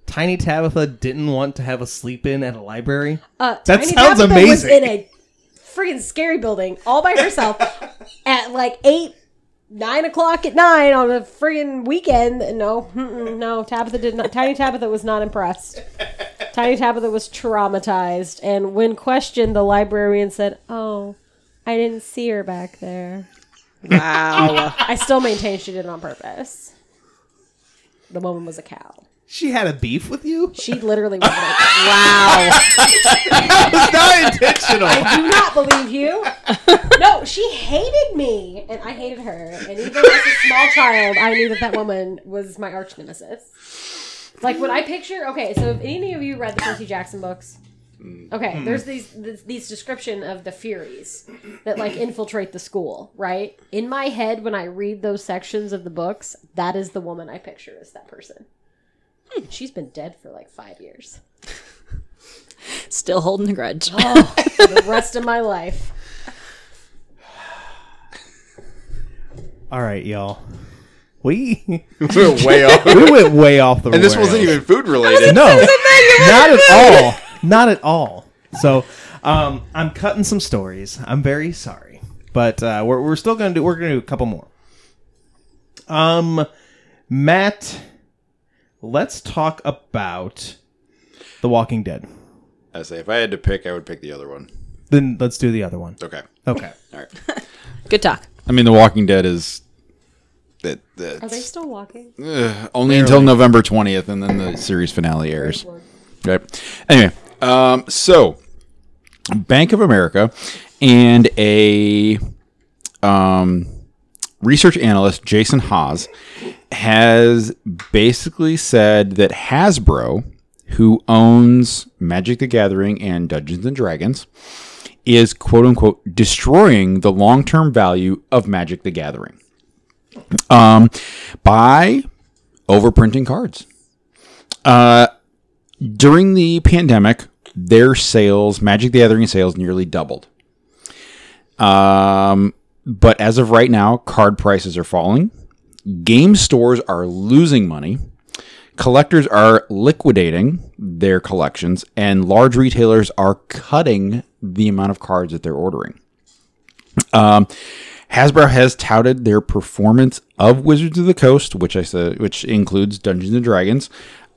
Tiny Tabitha didn't want to have a sleep in at a library. Uh, That Tiny sounds Tabitha Was in a freaking scary building all by herself at like eight, nine o'clock at nine on a freaking weekend. No, no, Tabitha did not. Tiny Tabitha was not impressed. Tiny Tabitha was traumatized, and when questioned, the librarian said, "Oh, I didn't see her back there." Wow. I still maintain she did it on purpose. The woman was a cow. She had a beef with you? She literally was like, wow. It's not intentional. I do not believe you. No, she hated me, and I hated her. And even as a small child, I knew that that woman was my arch nemesis. Like when I picture, okay, so if any of you read the Percy Jackson books, mm. okay, hmm. there's these these description of the Furies that like infiltrate the school, right? In my head, when I read those sections of the books, that is the woman I picture as that person. She's been dead for like five years. Still holding a grudge. Oh, the rest of my life. All right, y'all. We went Way off. we went way off the road. And this wasn't even food related. no, not at all. Not at all. So, um, I'm cutting some stories. I'm very sorry, but uh, we're we're still gonna do. We're gonna do a couple more. Um, Matt, let's talk about The Walking Dead. I say if I had to pick, I would pick the other one. Then let's do the other one. Okay. Okay. All right. Good talk. I mean, The Walking Dead is that that's Are they still walking? Ugh, only until November twentieth, and then the series finale airs. Right. Anyway, um, so Bank of America and a um, research analyst, Jason Haas, has basically said that Hasbro, who owns Magic the Gathering and Dungeons and Dragons, is quote unquote destroying the long term value of Magic the Gathering um, by overprinting cards. Uh, during the pandemic, their sales, Magic the Gathering sales, nearly doubled. Um, but as of right now, card prices are falling. Game stores are losing money. Collectors are liquidating their collections, and large retailers are cutting the amount of cards that they're ordering. Um, Hasbro has touted their performance of Wizards of the Coast, which I said, which includes Dungeons and Dragons,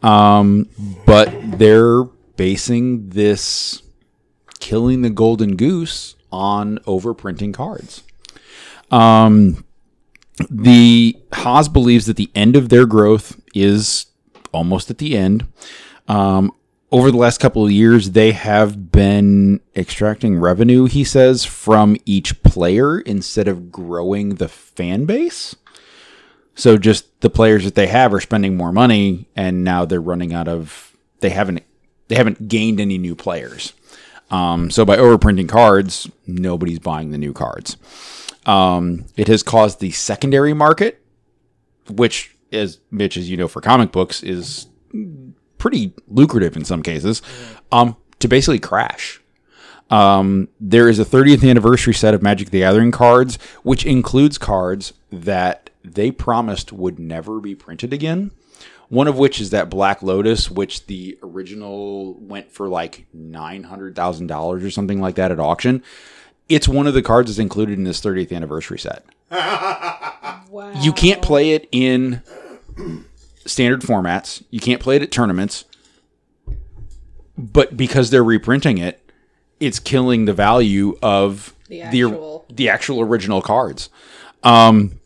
um, but they're basing this killing the golden goose on overprinting cards. Um, the Haas believes that the end of their growth is almost at the end. Um, over the last couple of years, they have been extracting revenue, he says, from each player instead of growing the fan base. So just the players that they have are spending more money, and now they're running out of. They haven't. They haven't gained any new players. Um, so by overprinting cards, nobody's buying the new cards. Um, it has caused the secondary market, which, as Mitch, as you know, for comic books, is pretty lucrative in some cases, um, to basically crash. Um, there is a 30th anniversary set of Magic the Gathering cards, which includes cards that they promised would never be printed again. One of which is that Black Lotus, which the original went for like $900,000 or something like that at auction. It's one of the cards that's included in this 30th anniversary set. Wow. You can't play it in standard formats. You can't play it at tournaments. But because they're reprinting it, it's killing the value of the actual- the, actual original cards. Um,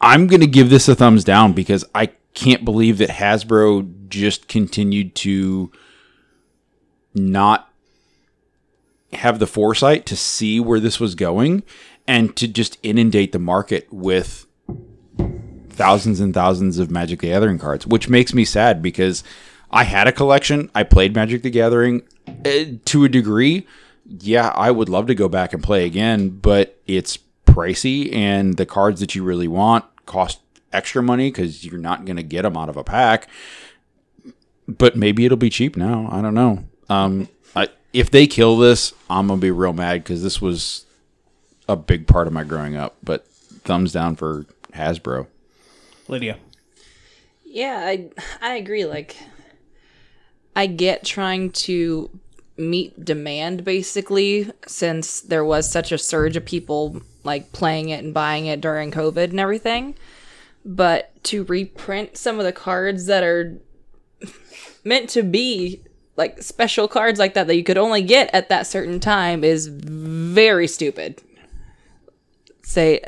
I'm going to give this a thumbs down because I can't believe that Hasbro just continued to not have the foresight to see where this was going and to just inundate the market with thousands and thousands of Magic the Gathering cards, which makes me sad because I had a collection. I played Magic the Gathering uh, to a degree. Yeah, I would love to go back and play again, but it's pricey, and the cards that you really want cost extra money because you're not going to get them out of a pack. but maybe it'll be cheap now. I don't know. Um, if they kill this, I'm gonna be real mad because this was a big part of my growing up. But thumbs down for Hasbro. Lydia. Yeah, I I agree. Like, I get trying to meet demand basically, since there was such a surge of people like playing it and buying it during COVID and everything. But to reprint some of the cards that are meant to be like special cards like that that you could only get at that certain time is very stupid. Say,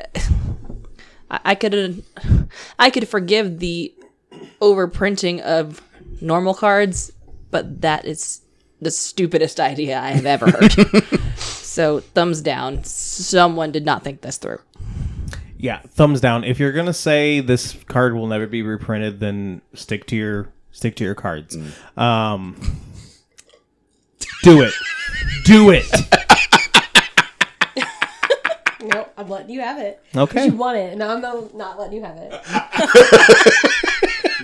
I, I could I could forgive the overprinting of normal cards, but that is the stupidest idea I have ever heard. so thumbs down. Someone did not think this through. Yeah, thumbs down. If you're gonna say this card will never be reprinted, then stick to your stick to your cards. Um, do it. do it. Nope, I'm letting you have it. Okay. You want it, and I'm no- not letting you have it.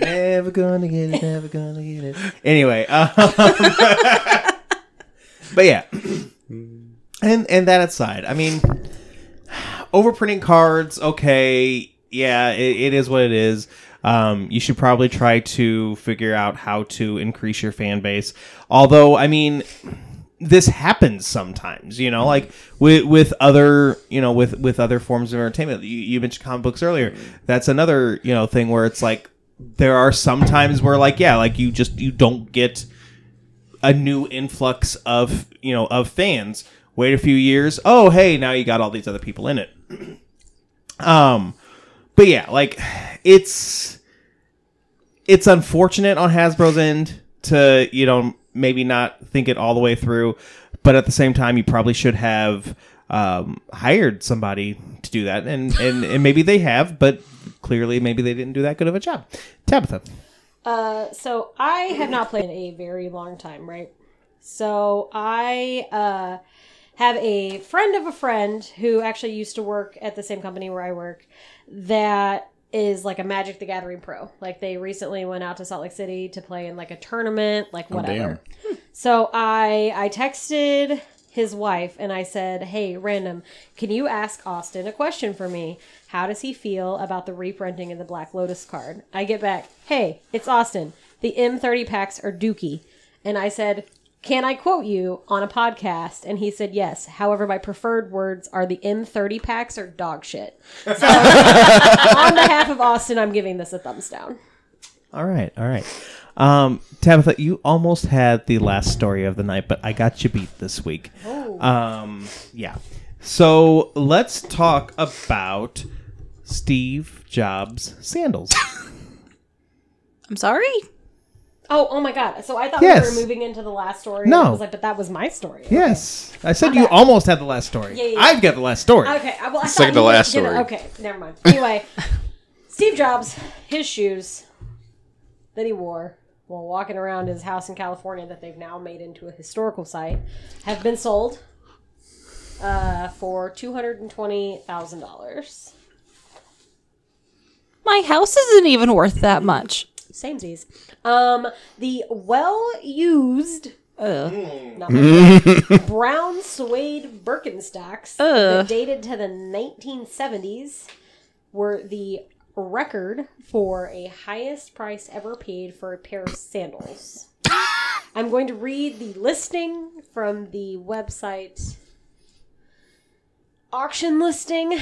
never gonna get it. Never gonna get it. Anyway, um, but yeah, and and that aside, I mean, overprinting cards. Okay, yeah, it, it is what it is. Um, you should probably try to figure out how to increase your fan base. Although, I mean, this happens sometimes, you know, like with with other, you know, with with other forms of entertainment. You, you mentioned comic books earlier. That's another, you know, thing where it's like there are some times where like yeah, like you just you don't get a new influx of, you know, of fans. Wait a few years. Oh, hey, now you got all these other people in it. Um but yeah, like it's it's unfortunate on Hasbro's end to you know maybe not think it all the way through, but at the same time, you probably should have um, hired somebody to do that, and, and and maybe they have, but clearly maybe they didn't do that good of a job. Tabitha, Uh, so I have not played in a very long time, right? So I uh, have a friend of a friend who actually used to work at the same company where I work that is like a Magic the Gathering pro. Like they recently went out to Salt Lake City to play in like a tournament, like oh, whatever. So I I texted his wife and I said, "Hey, random, can you ask Austin a question for me? How does he feel about the reprinting of the Black Lotus card?" I get back, "Hey, it's Austin. The M30 packs are dookie." And I said, "Can I quote you on a podcast?" And he said, "Yes. However, my preferred words are the M30 packs are dog shit." So, on behalf of Austin, I'm giving this a thumbs down. all right, all right. Um, Tabitha, you almost had the last story of the night, but I got you beat this week. Um, yeah. So let's talk about Steve Jobs sandals. I'm sorry. Oh, oh my god. So I thought Yes. we were moving into the last story. No. And I was like, but that was my story. Yes, I said you almost had the last story. Yeah, yeah, yeah. I've got the last story. Okay. I, well, I Second thought to you last did it. story. Okay, never mind. Anyway, Steve Jobs, his shoes that he wore while walking around his house in California that they've now made into a historical site have been sold uh, for two hundred and twenty thousand dollars. My house isn't even worth that much. Samesies. Um, the well used Ugh. not my brown suede Birkenstocks that dated to the 1970s were the record for a highest price ever paid for a pair of sandals. I'm going to read the listing from the website auction listing.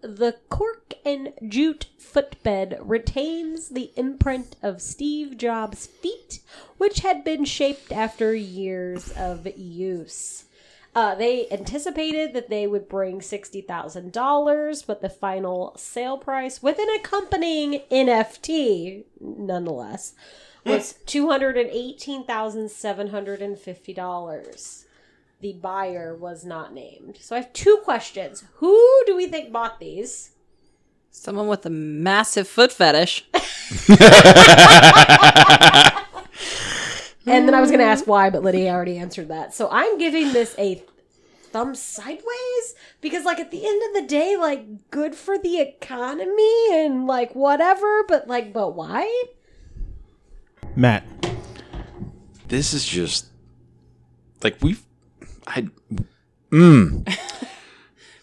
the cork and jute footbed retains the imprint of Steve Jobs' feet, which had been shaped after years of use. Uh, they anticipated that they would bring $60,000, but the final sale price with an accompanying NFT, nonetheless, was $218,750 the buyer was not named. So I have two questions. Who do we think bought these? Someone with a massive foot fetish. And then I was going to ask why, but Lydia already answered that. So I'm giving this a thumb sideways because, like, at the end of the day, like, good for the economy and, like, whatever, but, like, but why? Matt. This is just like we've I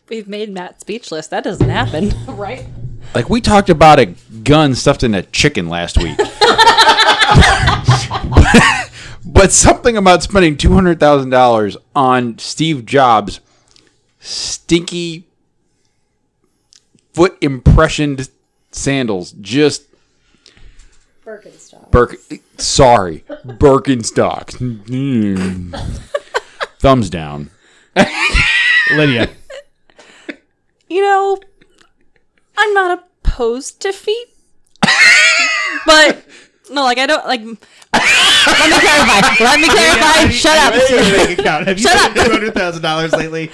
We've made Matt speechless. That doesn't happen. Right? like we talked about a gun stuffed in a chicken last week. but something about spending two hundred thousand dollars on Steve Jobs' stinky foot impressioned sandals just Birkenstock. Birk. Sorry, Birkenstocks. Mm. Thumbs down. Lydia. you know, I'm not opposed to feet, but no, like I don't like. Let me clarify. Let me clarify. Shut up. Bank account. Have you Shut spent two hundred thousand dollars lately?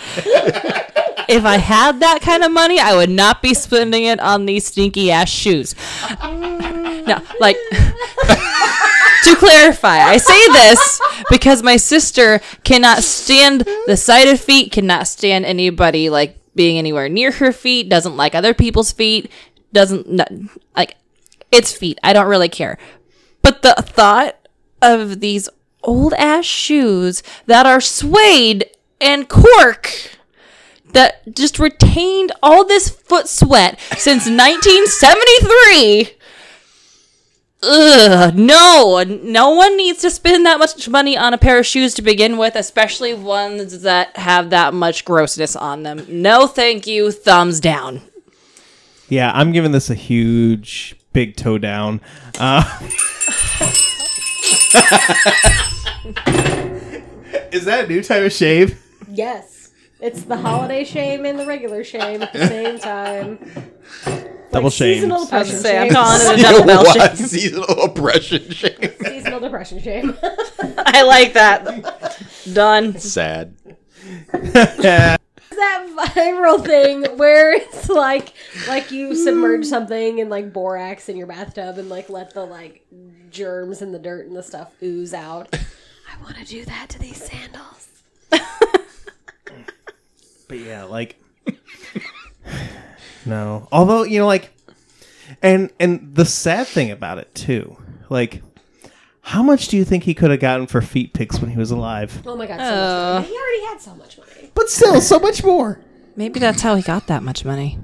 If I had that kind of money, I would not be spending it on these stinky ass shoes. No, like to clarify, I say this because my sister cannot stand the sight of feet, cannot stand anybody like being anywhere near her feet, doesn't like other people's feet, doesn't like it's feet. I don't really care. But the thought of these old ass shoes that are suede and cork that just retained all this foot sweat since 1973. Ugh, no, no one needs to spend that much money on a pair of shoes to begin with, especially ones that have that much grossness on them. No, thank you. Thumbs down. Yeah, I'm giving this a huge big toe down. Uh, is that a new type of shave? Yes. It's the holiday shame and the regular shame at the same time. Double shame. Seasonal I depression gonna I'm shame. calling it a double bell What? shame. Seasonal oppression shame. Seasonal depression shame. I like that. Done. Sad. that viral thing where it's like like you submerge something in like borax in your bathtub and like let the like germs and the dirt and the stuff ooze out. I want to do that to these sandals. But yeah, like no. Although you know, like, and and the sad thing about it too, like, how much do you think he could have gotten for feet pics when he was alive? Oh my god, so much money. He already had so much money. But still, so much more. Maybe that's how he got that much money.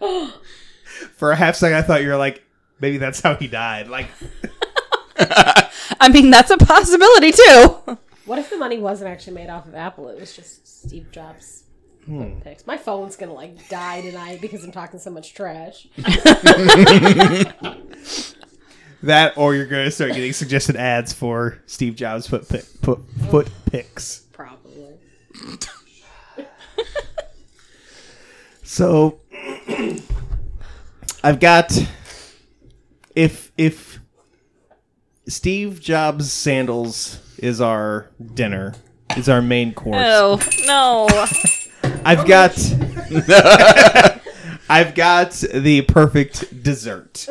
For a half second, I thought you were like, maybe that's how he died. Like, I mean, that's a possibility too. What if the money wasn't actually made off of Apple? It was just Steve Jobs. Hmm. Picks. My phone's gonna like die tonight because I'm talking so much trash. that, or you're going to start getting suggested ads for Steve Jobs foot pic, foot, foot pics. Probably. So I've got if if Steve Jobs sandals is our dinner, is our main course. Oh no! I've got I've got the perfect dessert.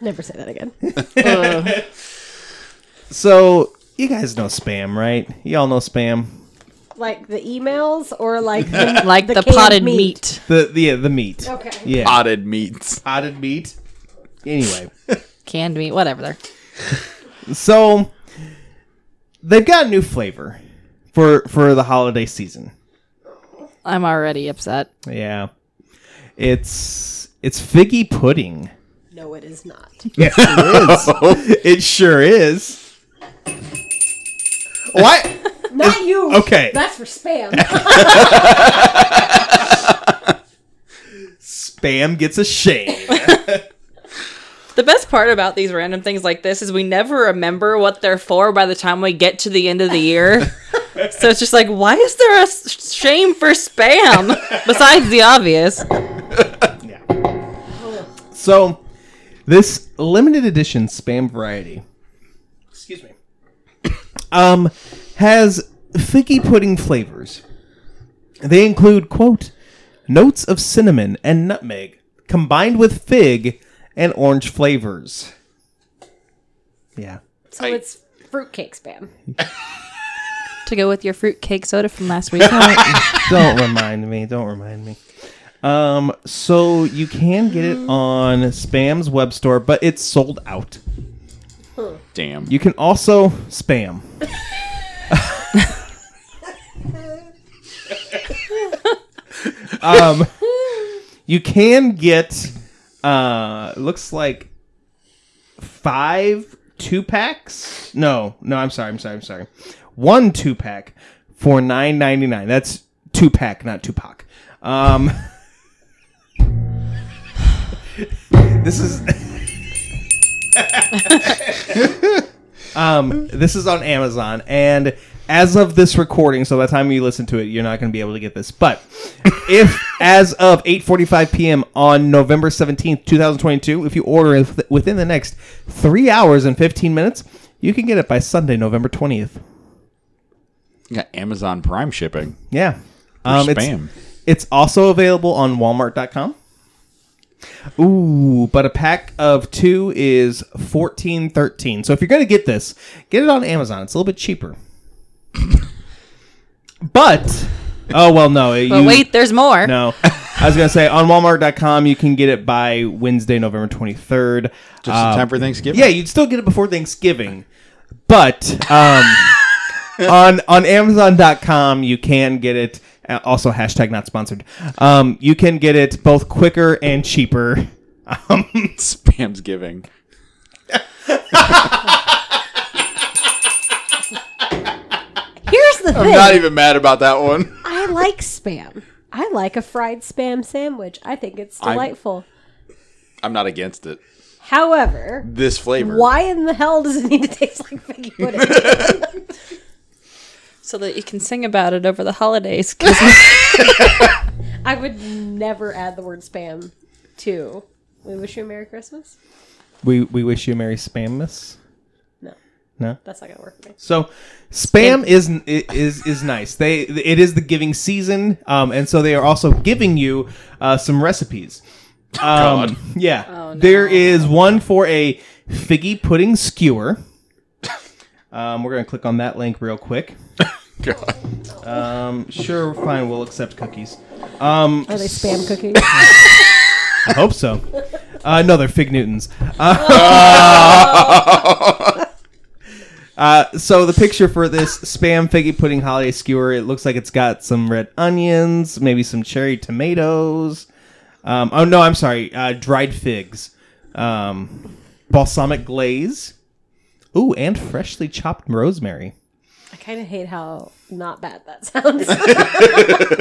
Never say that again. So you guys know spam, right? Y'all know spam. Like the emails or like the, like the, canned potted meat. The the yeah, the meat. Okay. Yeah. Potted meats. Potted meat. Anyway. canned meat, whatever. There. So they've got a new flavor for for the holiday season. I'm already upset. Yeah. It's it's figgy pudding. No, it is not. Yes, it is. it sure is. What? Not you. okay. That's for spam. Spam gets a shame. The best part about these random things like this is we never remember what they're for by the time we get to the end of the year. so it's just like, why is there a shame for spam besides the obvious? Yeah. So, this limited edition spam variety, excuse me, um, has figgy pudding flavors. They include quote notes of cinnamon and nutmeg combined with fig and orange flavors. Yeah. so it's fruitcake spam. To go with your fruitcake soda from last week. don't remind me. Don't remind me. Um, so you can get it on Spam's web store, but it's sold out. Damn. You can also spam. um, you can get uh looks like five two packs. No, no, I'm sorry, I'm sorry, I'm sorry. One two pack for nine ninety nine. That's two pack, not Tupac. Um, this is. um, this is on Amazon, and as of this recording, so by the time you listen to it, you're not going to be able to get this. But if, as of 8:45 p.m. on November 17th, 2022, if you order it within the next three hours and 15 minutes, you can get it by Sunday, November 20th. You got Amazon Prime shipping. Yeah, um, it's spam. it's also available on Walmart.com. Ooh, but a pack of two is fourteen thirteen. So if you're gonna get this, get it on Amazon. It's a little bit cheaper. but oh well, no. But you- wait, there's more. no. I was gonna say on Walmart.com you can get it by Wednesday, November twenty third. Just in time for Thanksgiving. Yeah, you'd still get it before Thanksgiving. But um, on on Amazon.com you can get it. Uh, Also, hashtag not sponsored. Um, you can get it both quicker and cheaper. Um, Spam's giving. Here's the thing. I'm thing. not even mad about that one. I like spam. I like a fried spam sandwich. I think it's I'm- delightful. I'm not against it. However, This flavor. why in the hell does it need to taste like figgy pudding? So that you can sing about it over the holidays. I would never add the word spam to We Wish You a Merry Christmas. we we wish you a merry spammas. No, No. that's not gonna work for me. So spam is is is nice. They it is the giving season, um, and so they are also giving you uh, some recipes. Um, God. Yeah, there is one for a figgy pudding skewer. Um, we're gonna click on that link real quick. God. Um, sure, fine, we'll accept cookies. Um, Are they spam cookies? I hope so. Uh, no, they're Fig Newtons. Uh, uh, so the picture for this spam figgy pudding holiday skewer, it looks like it's got some red onions, maybe some cherry tomatoes. Um, oh no, I'm sorry, uh, dried figs, um, balsamic glaze. Ooh, and freshly chopped rosemary. I kind of hate how not bad that sounds.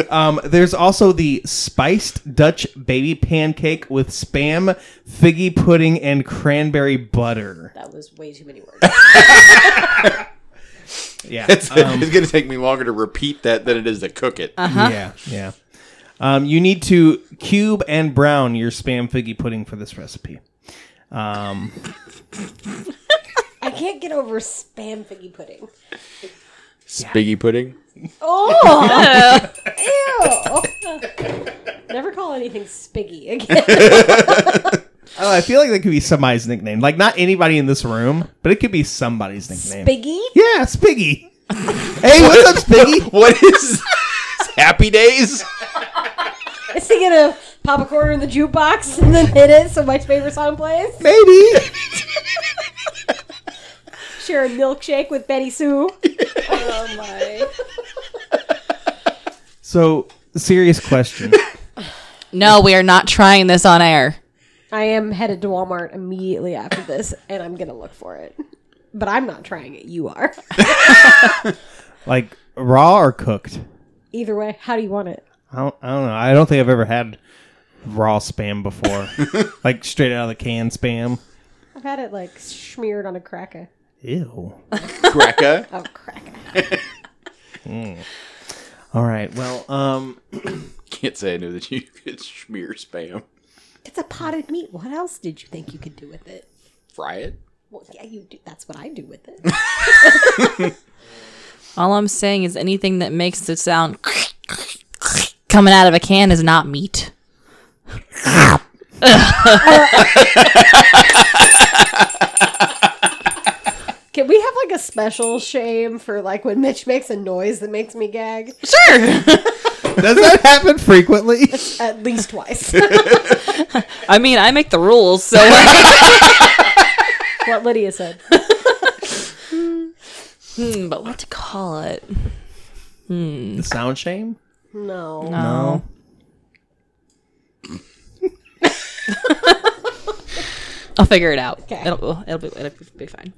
Um, there's also the spiced Dutch baby pancake with spam, figgy pudding, and cranberry butter. that was way too many words. Yeah, It's, um, it's going to take me longer to repeat that than it is to cook it. yeah, yeah. Um, you need to cube and brown your spam figgy pudding for this recipe. Um, I can't get over spam figgy pudding. Spiggy pudding. Oh, ew! Never call anything spiggy again. oh, I feel like that could be somebody's nickname. Like not anybody in this room, but it could be somebody's nickname. Spiggy? Yeah, Spiggy. hey, what's up, Spiggy? What is Happy Days? Is he gonna pop a quarter in the jukebox and then hit it so my favorite song plays? Maybe. Share a milkshake with Betty Sue. oh my. So, serious question. No, we are not trying this on air. I am headed to Walmart immediately after this, and I'm gonna look for it. But I'm not trying it. You are. like raw or cooked? Either way, how do you want it? I don't, I don't know. I don't think I've ever had raw spam before. like straight out of the can spam. I've had it like smeared on a cracker. Ew. Cracker. Oh, cracker. All right. Well, um, Can't say I knew that you could smear spam. It's a potted meat. What else did you think you could do with it? Fry it. Well, yeah, you do. That's what I do with it. All I'm saying is anything that makes the sound coming out of a can is not meat. Can we have like a special shame for like when Mitch makes a noise that makes me gag? Sure. does that happen frequently? At least twice. I mean, I make the rules, so what Lydia said. Hmm, but what to call it? The sound shame? No. No. I'll figure it out. Okay. It'll, it'll, be, it'll be fine.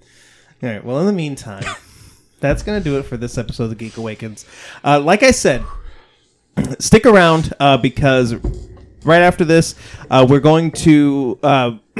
All right. Well, in the meantime, that's going to do it for this episode of Geek Awakens. Uh, like I said, stick around uh, because right after this, uh, we're going to uh,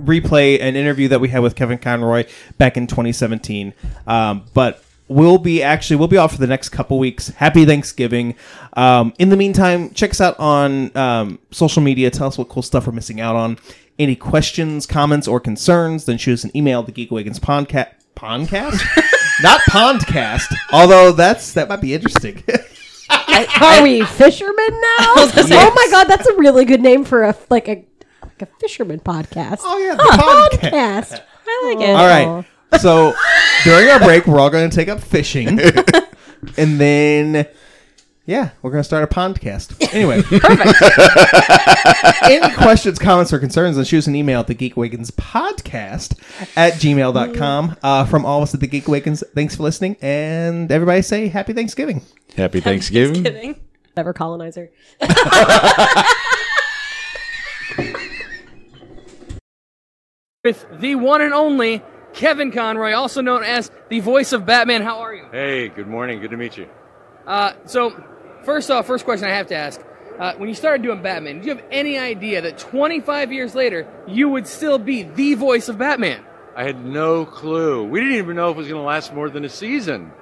replay an interview that we had with Kevin Conroy back in 2017. Um, but we'll be actually we'll be off for the next couple weeks. Happy Thanksgiving. Um, in the meantime, check us out on um, social media. Tell us what cool stuff we're missing out on. Any questions, comments, or concerns, then shoot us an email at the Geek Awakens podcast. Podcast? Not Pondcast. Although that's that might be interesting. Are we fishermen now? Oh my god, that's a really good name for a like a like a fisherman podcast. oh yeah, the podcast. Podcast. I like it. All right. So during our break, we're all going to take up fishing, and then yeah, we're going to start a podcast. Anyway, perfect. Any questions, comments, or concerns? Then shoot us an email at the Geek Awakens podcast at gmail.com. Uh, from all of us at the Geek Awakens, thanks for listening, and everybody say Happy Thanksgiving. Happy Thanksgiving. Kidding. Never colonizer. with the one and only Kevin Conroy, also known as the voice of Batman. How are you? Hey, good morning. Good to meet you. Uh, so, first off, first question I have to ask. Uh, when you started doing Batman, did you have any idea that 25 years later you would still be the voice of Batman? I had no clue. We didn't even know if it was going to last more than a season.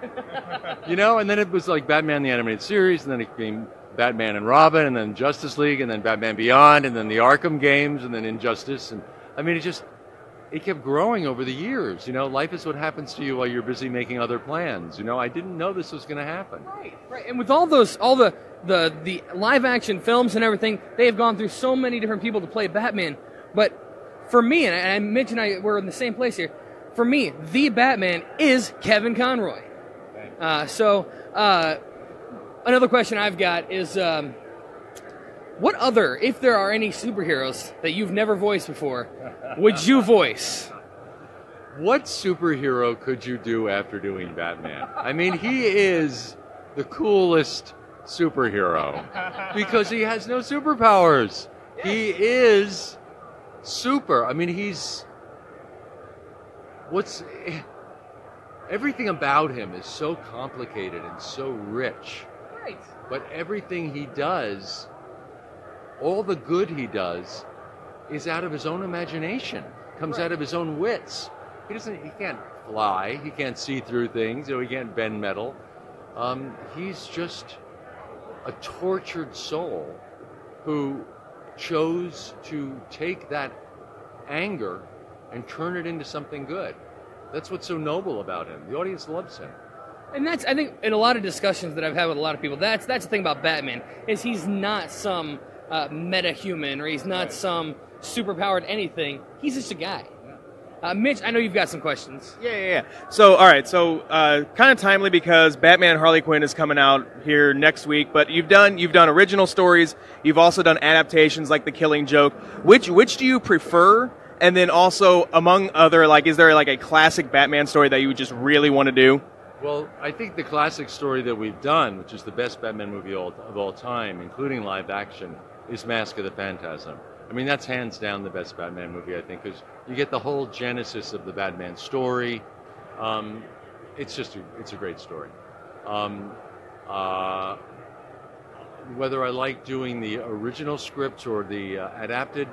you know, and then it was like Batman the Animated Series, and then it became Batman and Robin, and then Justice League, and then Batman Beyond, and then the Arkham games, and then Injustice. And I mean, it just, it kept growing over the years. You know, life is what happens to you while you're busy making other plans. You know, I didn't know this was going to happen. Right, right. And with all those, all the, the, the live action films and everything, they have gone through so many different people to play Batman. But for me, and I, and I mentioned I, we're in the same place here, for me, the Batman is Kevin Conroy. Uh, so, uh, another question I've got is um, what other, if there are any superheroes that you've never voiced before, would you voice? What superhero could you do after doing Batman? I mean, he is the coolest superhero because he has no superpowers. He is super. I mean, he's what's everything about him is so complicated and so rich. Right. But everything he does, all the good he does, is out of his own imagination. Comes out of his own wits. He doesn't. He can't fly. He can't see through things. You know, he can't bend metal. Um, he's just a tortured soul who chose to take that anger and turn it into something good. That's what's so noble about him. The audience loves him. And that's I think in a lot of discussions that I've had with a lot of people, that's that's the thing about Batman is he's not some uh, meta human or he's not some superpowered anything. He's just a guy. Uh, Mitch, I know you've got some questions. Yeah, yeah, yeah. So, all right. So, uh, kind of timely because Batman Harley Quinn is coming out here next week. But you've done you've done original stories. You've also done adaptations like The Killing Joke. Which which do you prefer? And then also among other like, is there like a classic Batman story that you would just really want to do? Well, I think the classic story that we've done, which is the best Batman movie all, of all time, including live action, is Mask of the Phantasm. I mean, that's hands down the best Batman movie, I think, because you get the whole genesis of the Batman story. Um, it's just a, it's a great story. Um, uh, whether I like doing the original scripts or the uh, adapted,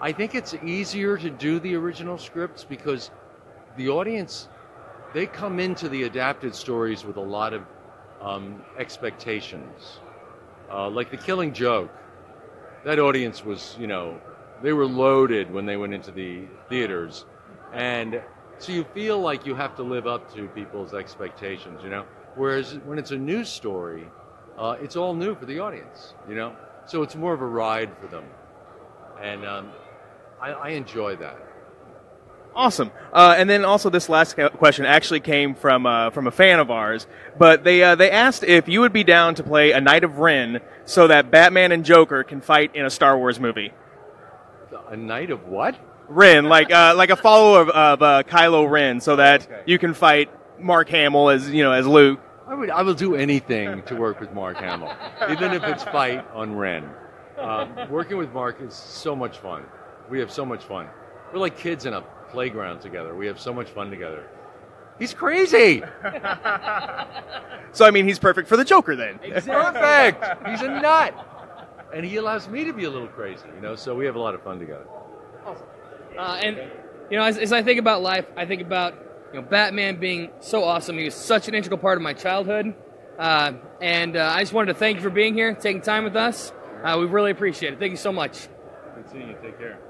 I think it's easier to do the original scripts because the audience they come into the adapted stories with a lot of um, expectations. Uh, like the Killing Joke, that audience was, you know, they were loaded when they went into the theaters, and so you feel like you have to live up to people's expectations, you know. Whereas when it's a new story, uh, it's all new for the audience, you know. So it's more of a ride for them, and um, I, I enjoy that. Awesome. Uh, and then also this last question actually came from uh, from a fan of ours, but they uh, they asked if you would be down to play a Knight of Ren so that Batman and Joker can fight in a Star Wars movie. A Knight of what? Ren, like uh, like a follower of, of uh, Kylo Ren, so that you can fight Mark Hamill as you know as Luke. I would, I will do anything to work with Mark Hamill, even if it's fight on Ren. Um, working with Mark is so much fun. We have so much fun. We're like kids in a playground together. We have so much fun together. He's crazy. So I mean, he's perfect for the Joker then. Perfect. He's a nut. And he allows me to be a little crazy, you know, so we have a lot of fun together. Uh, and you know, as, as I think about life, I think about you know Batman being so awesome. He was such an integral part of my childhood, uh, and uh, I just wanted to thank you for being here, taking time with us. Uh, we really appreciate it. Thank you so much. Good seeing you. Take care. Thank you.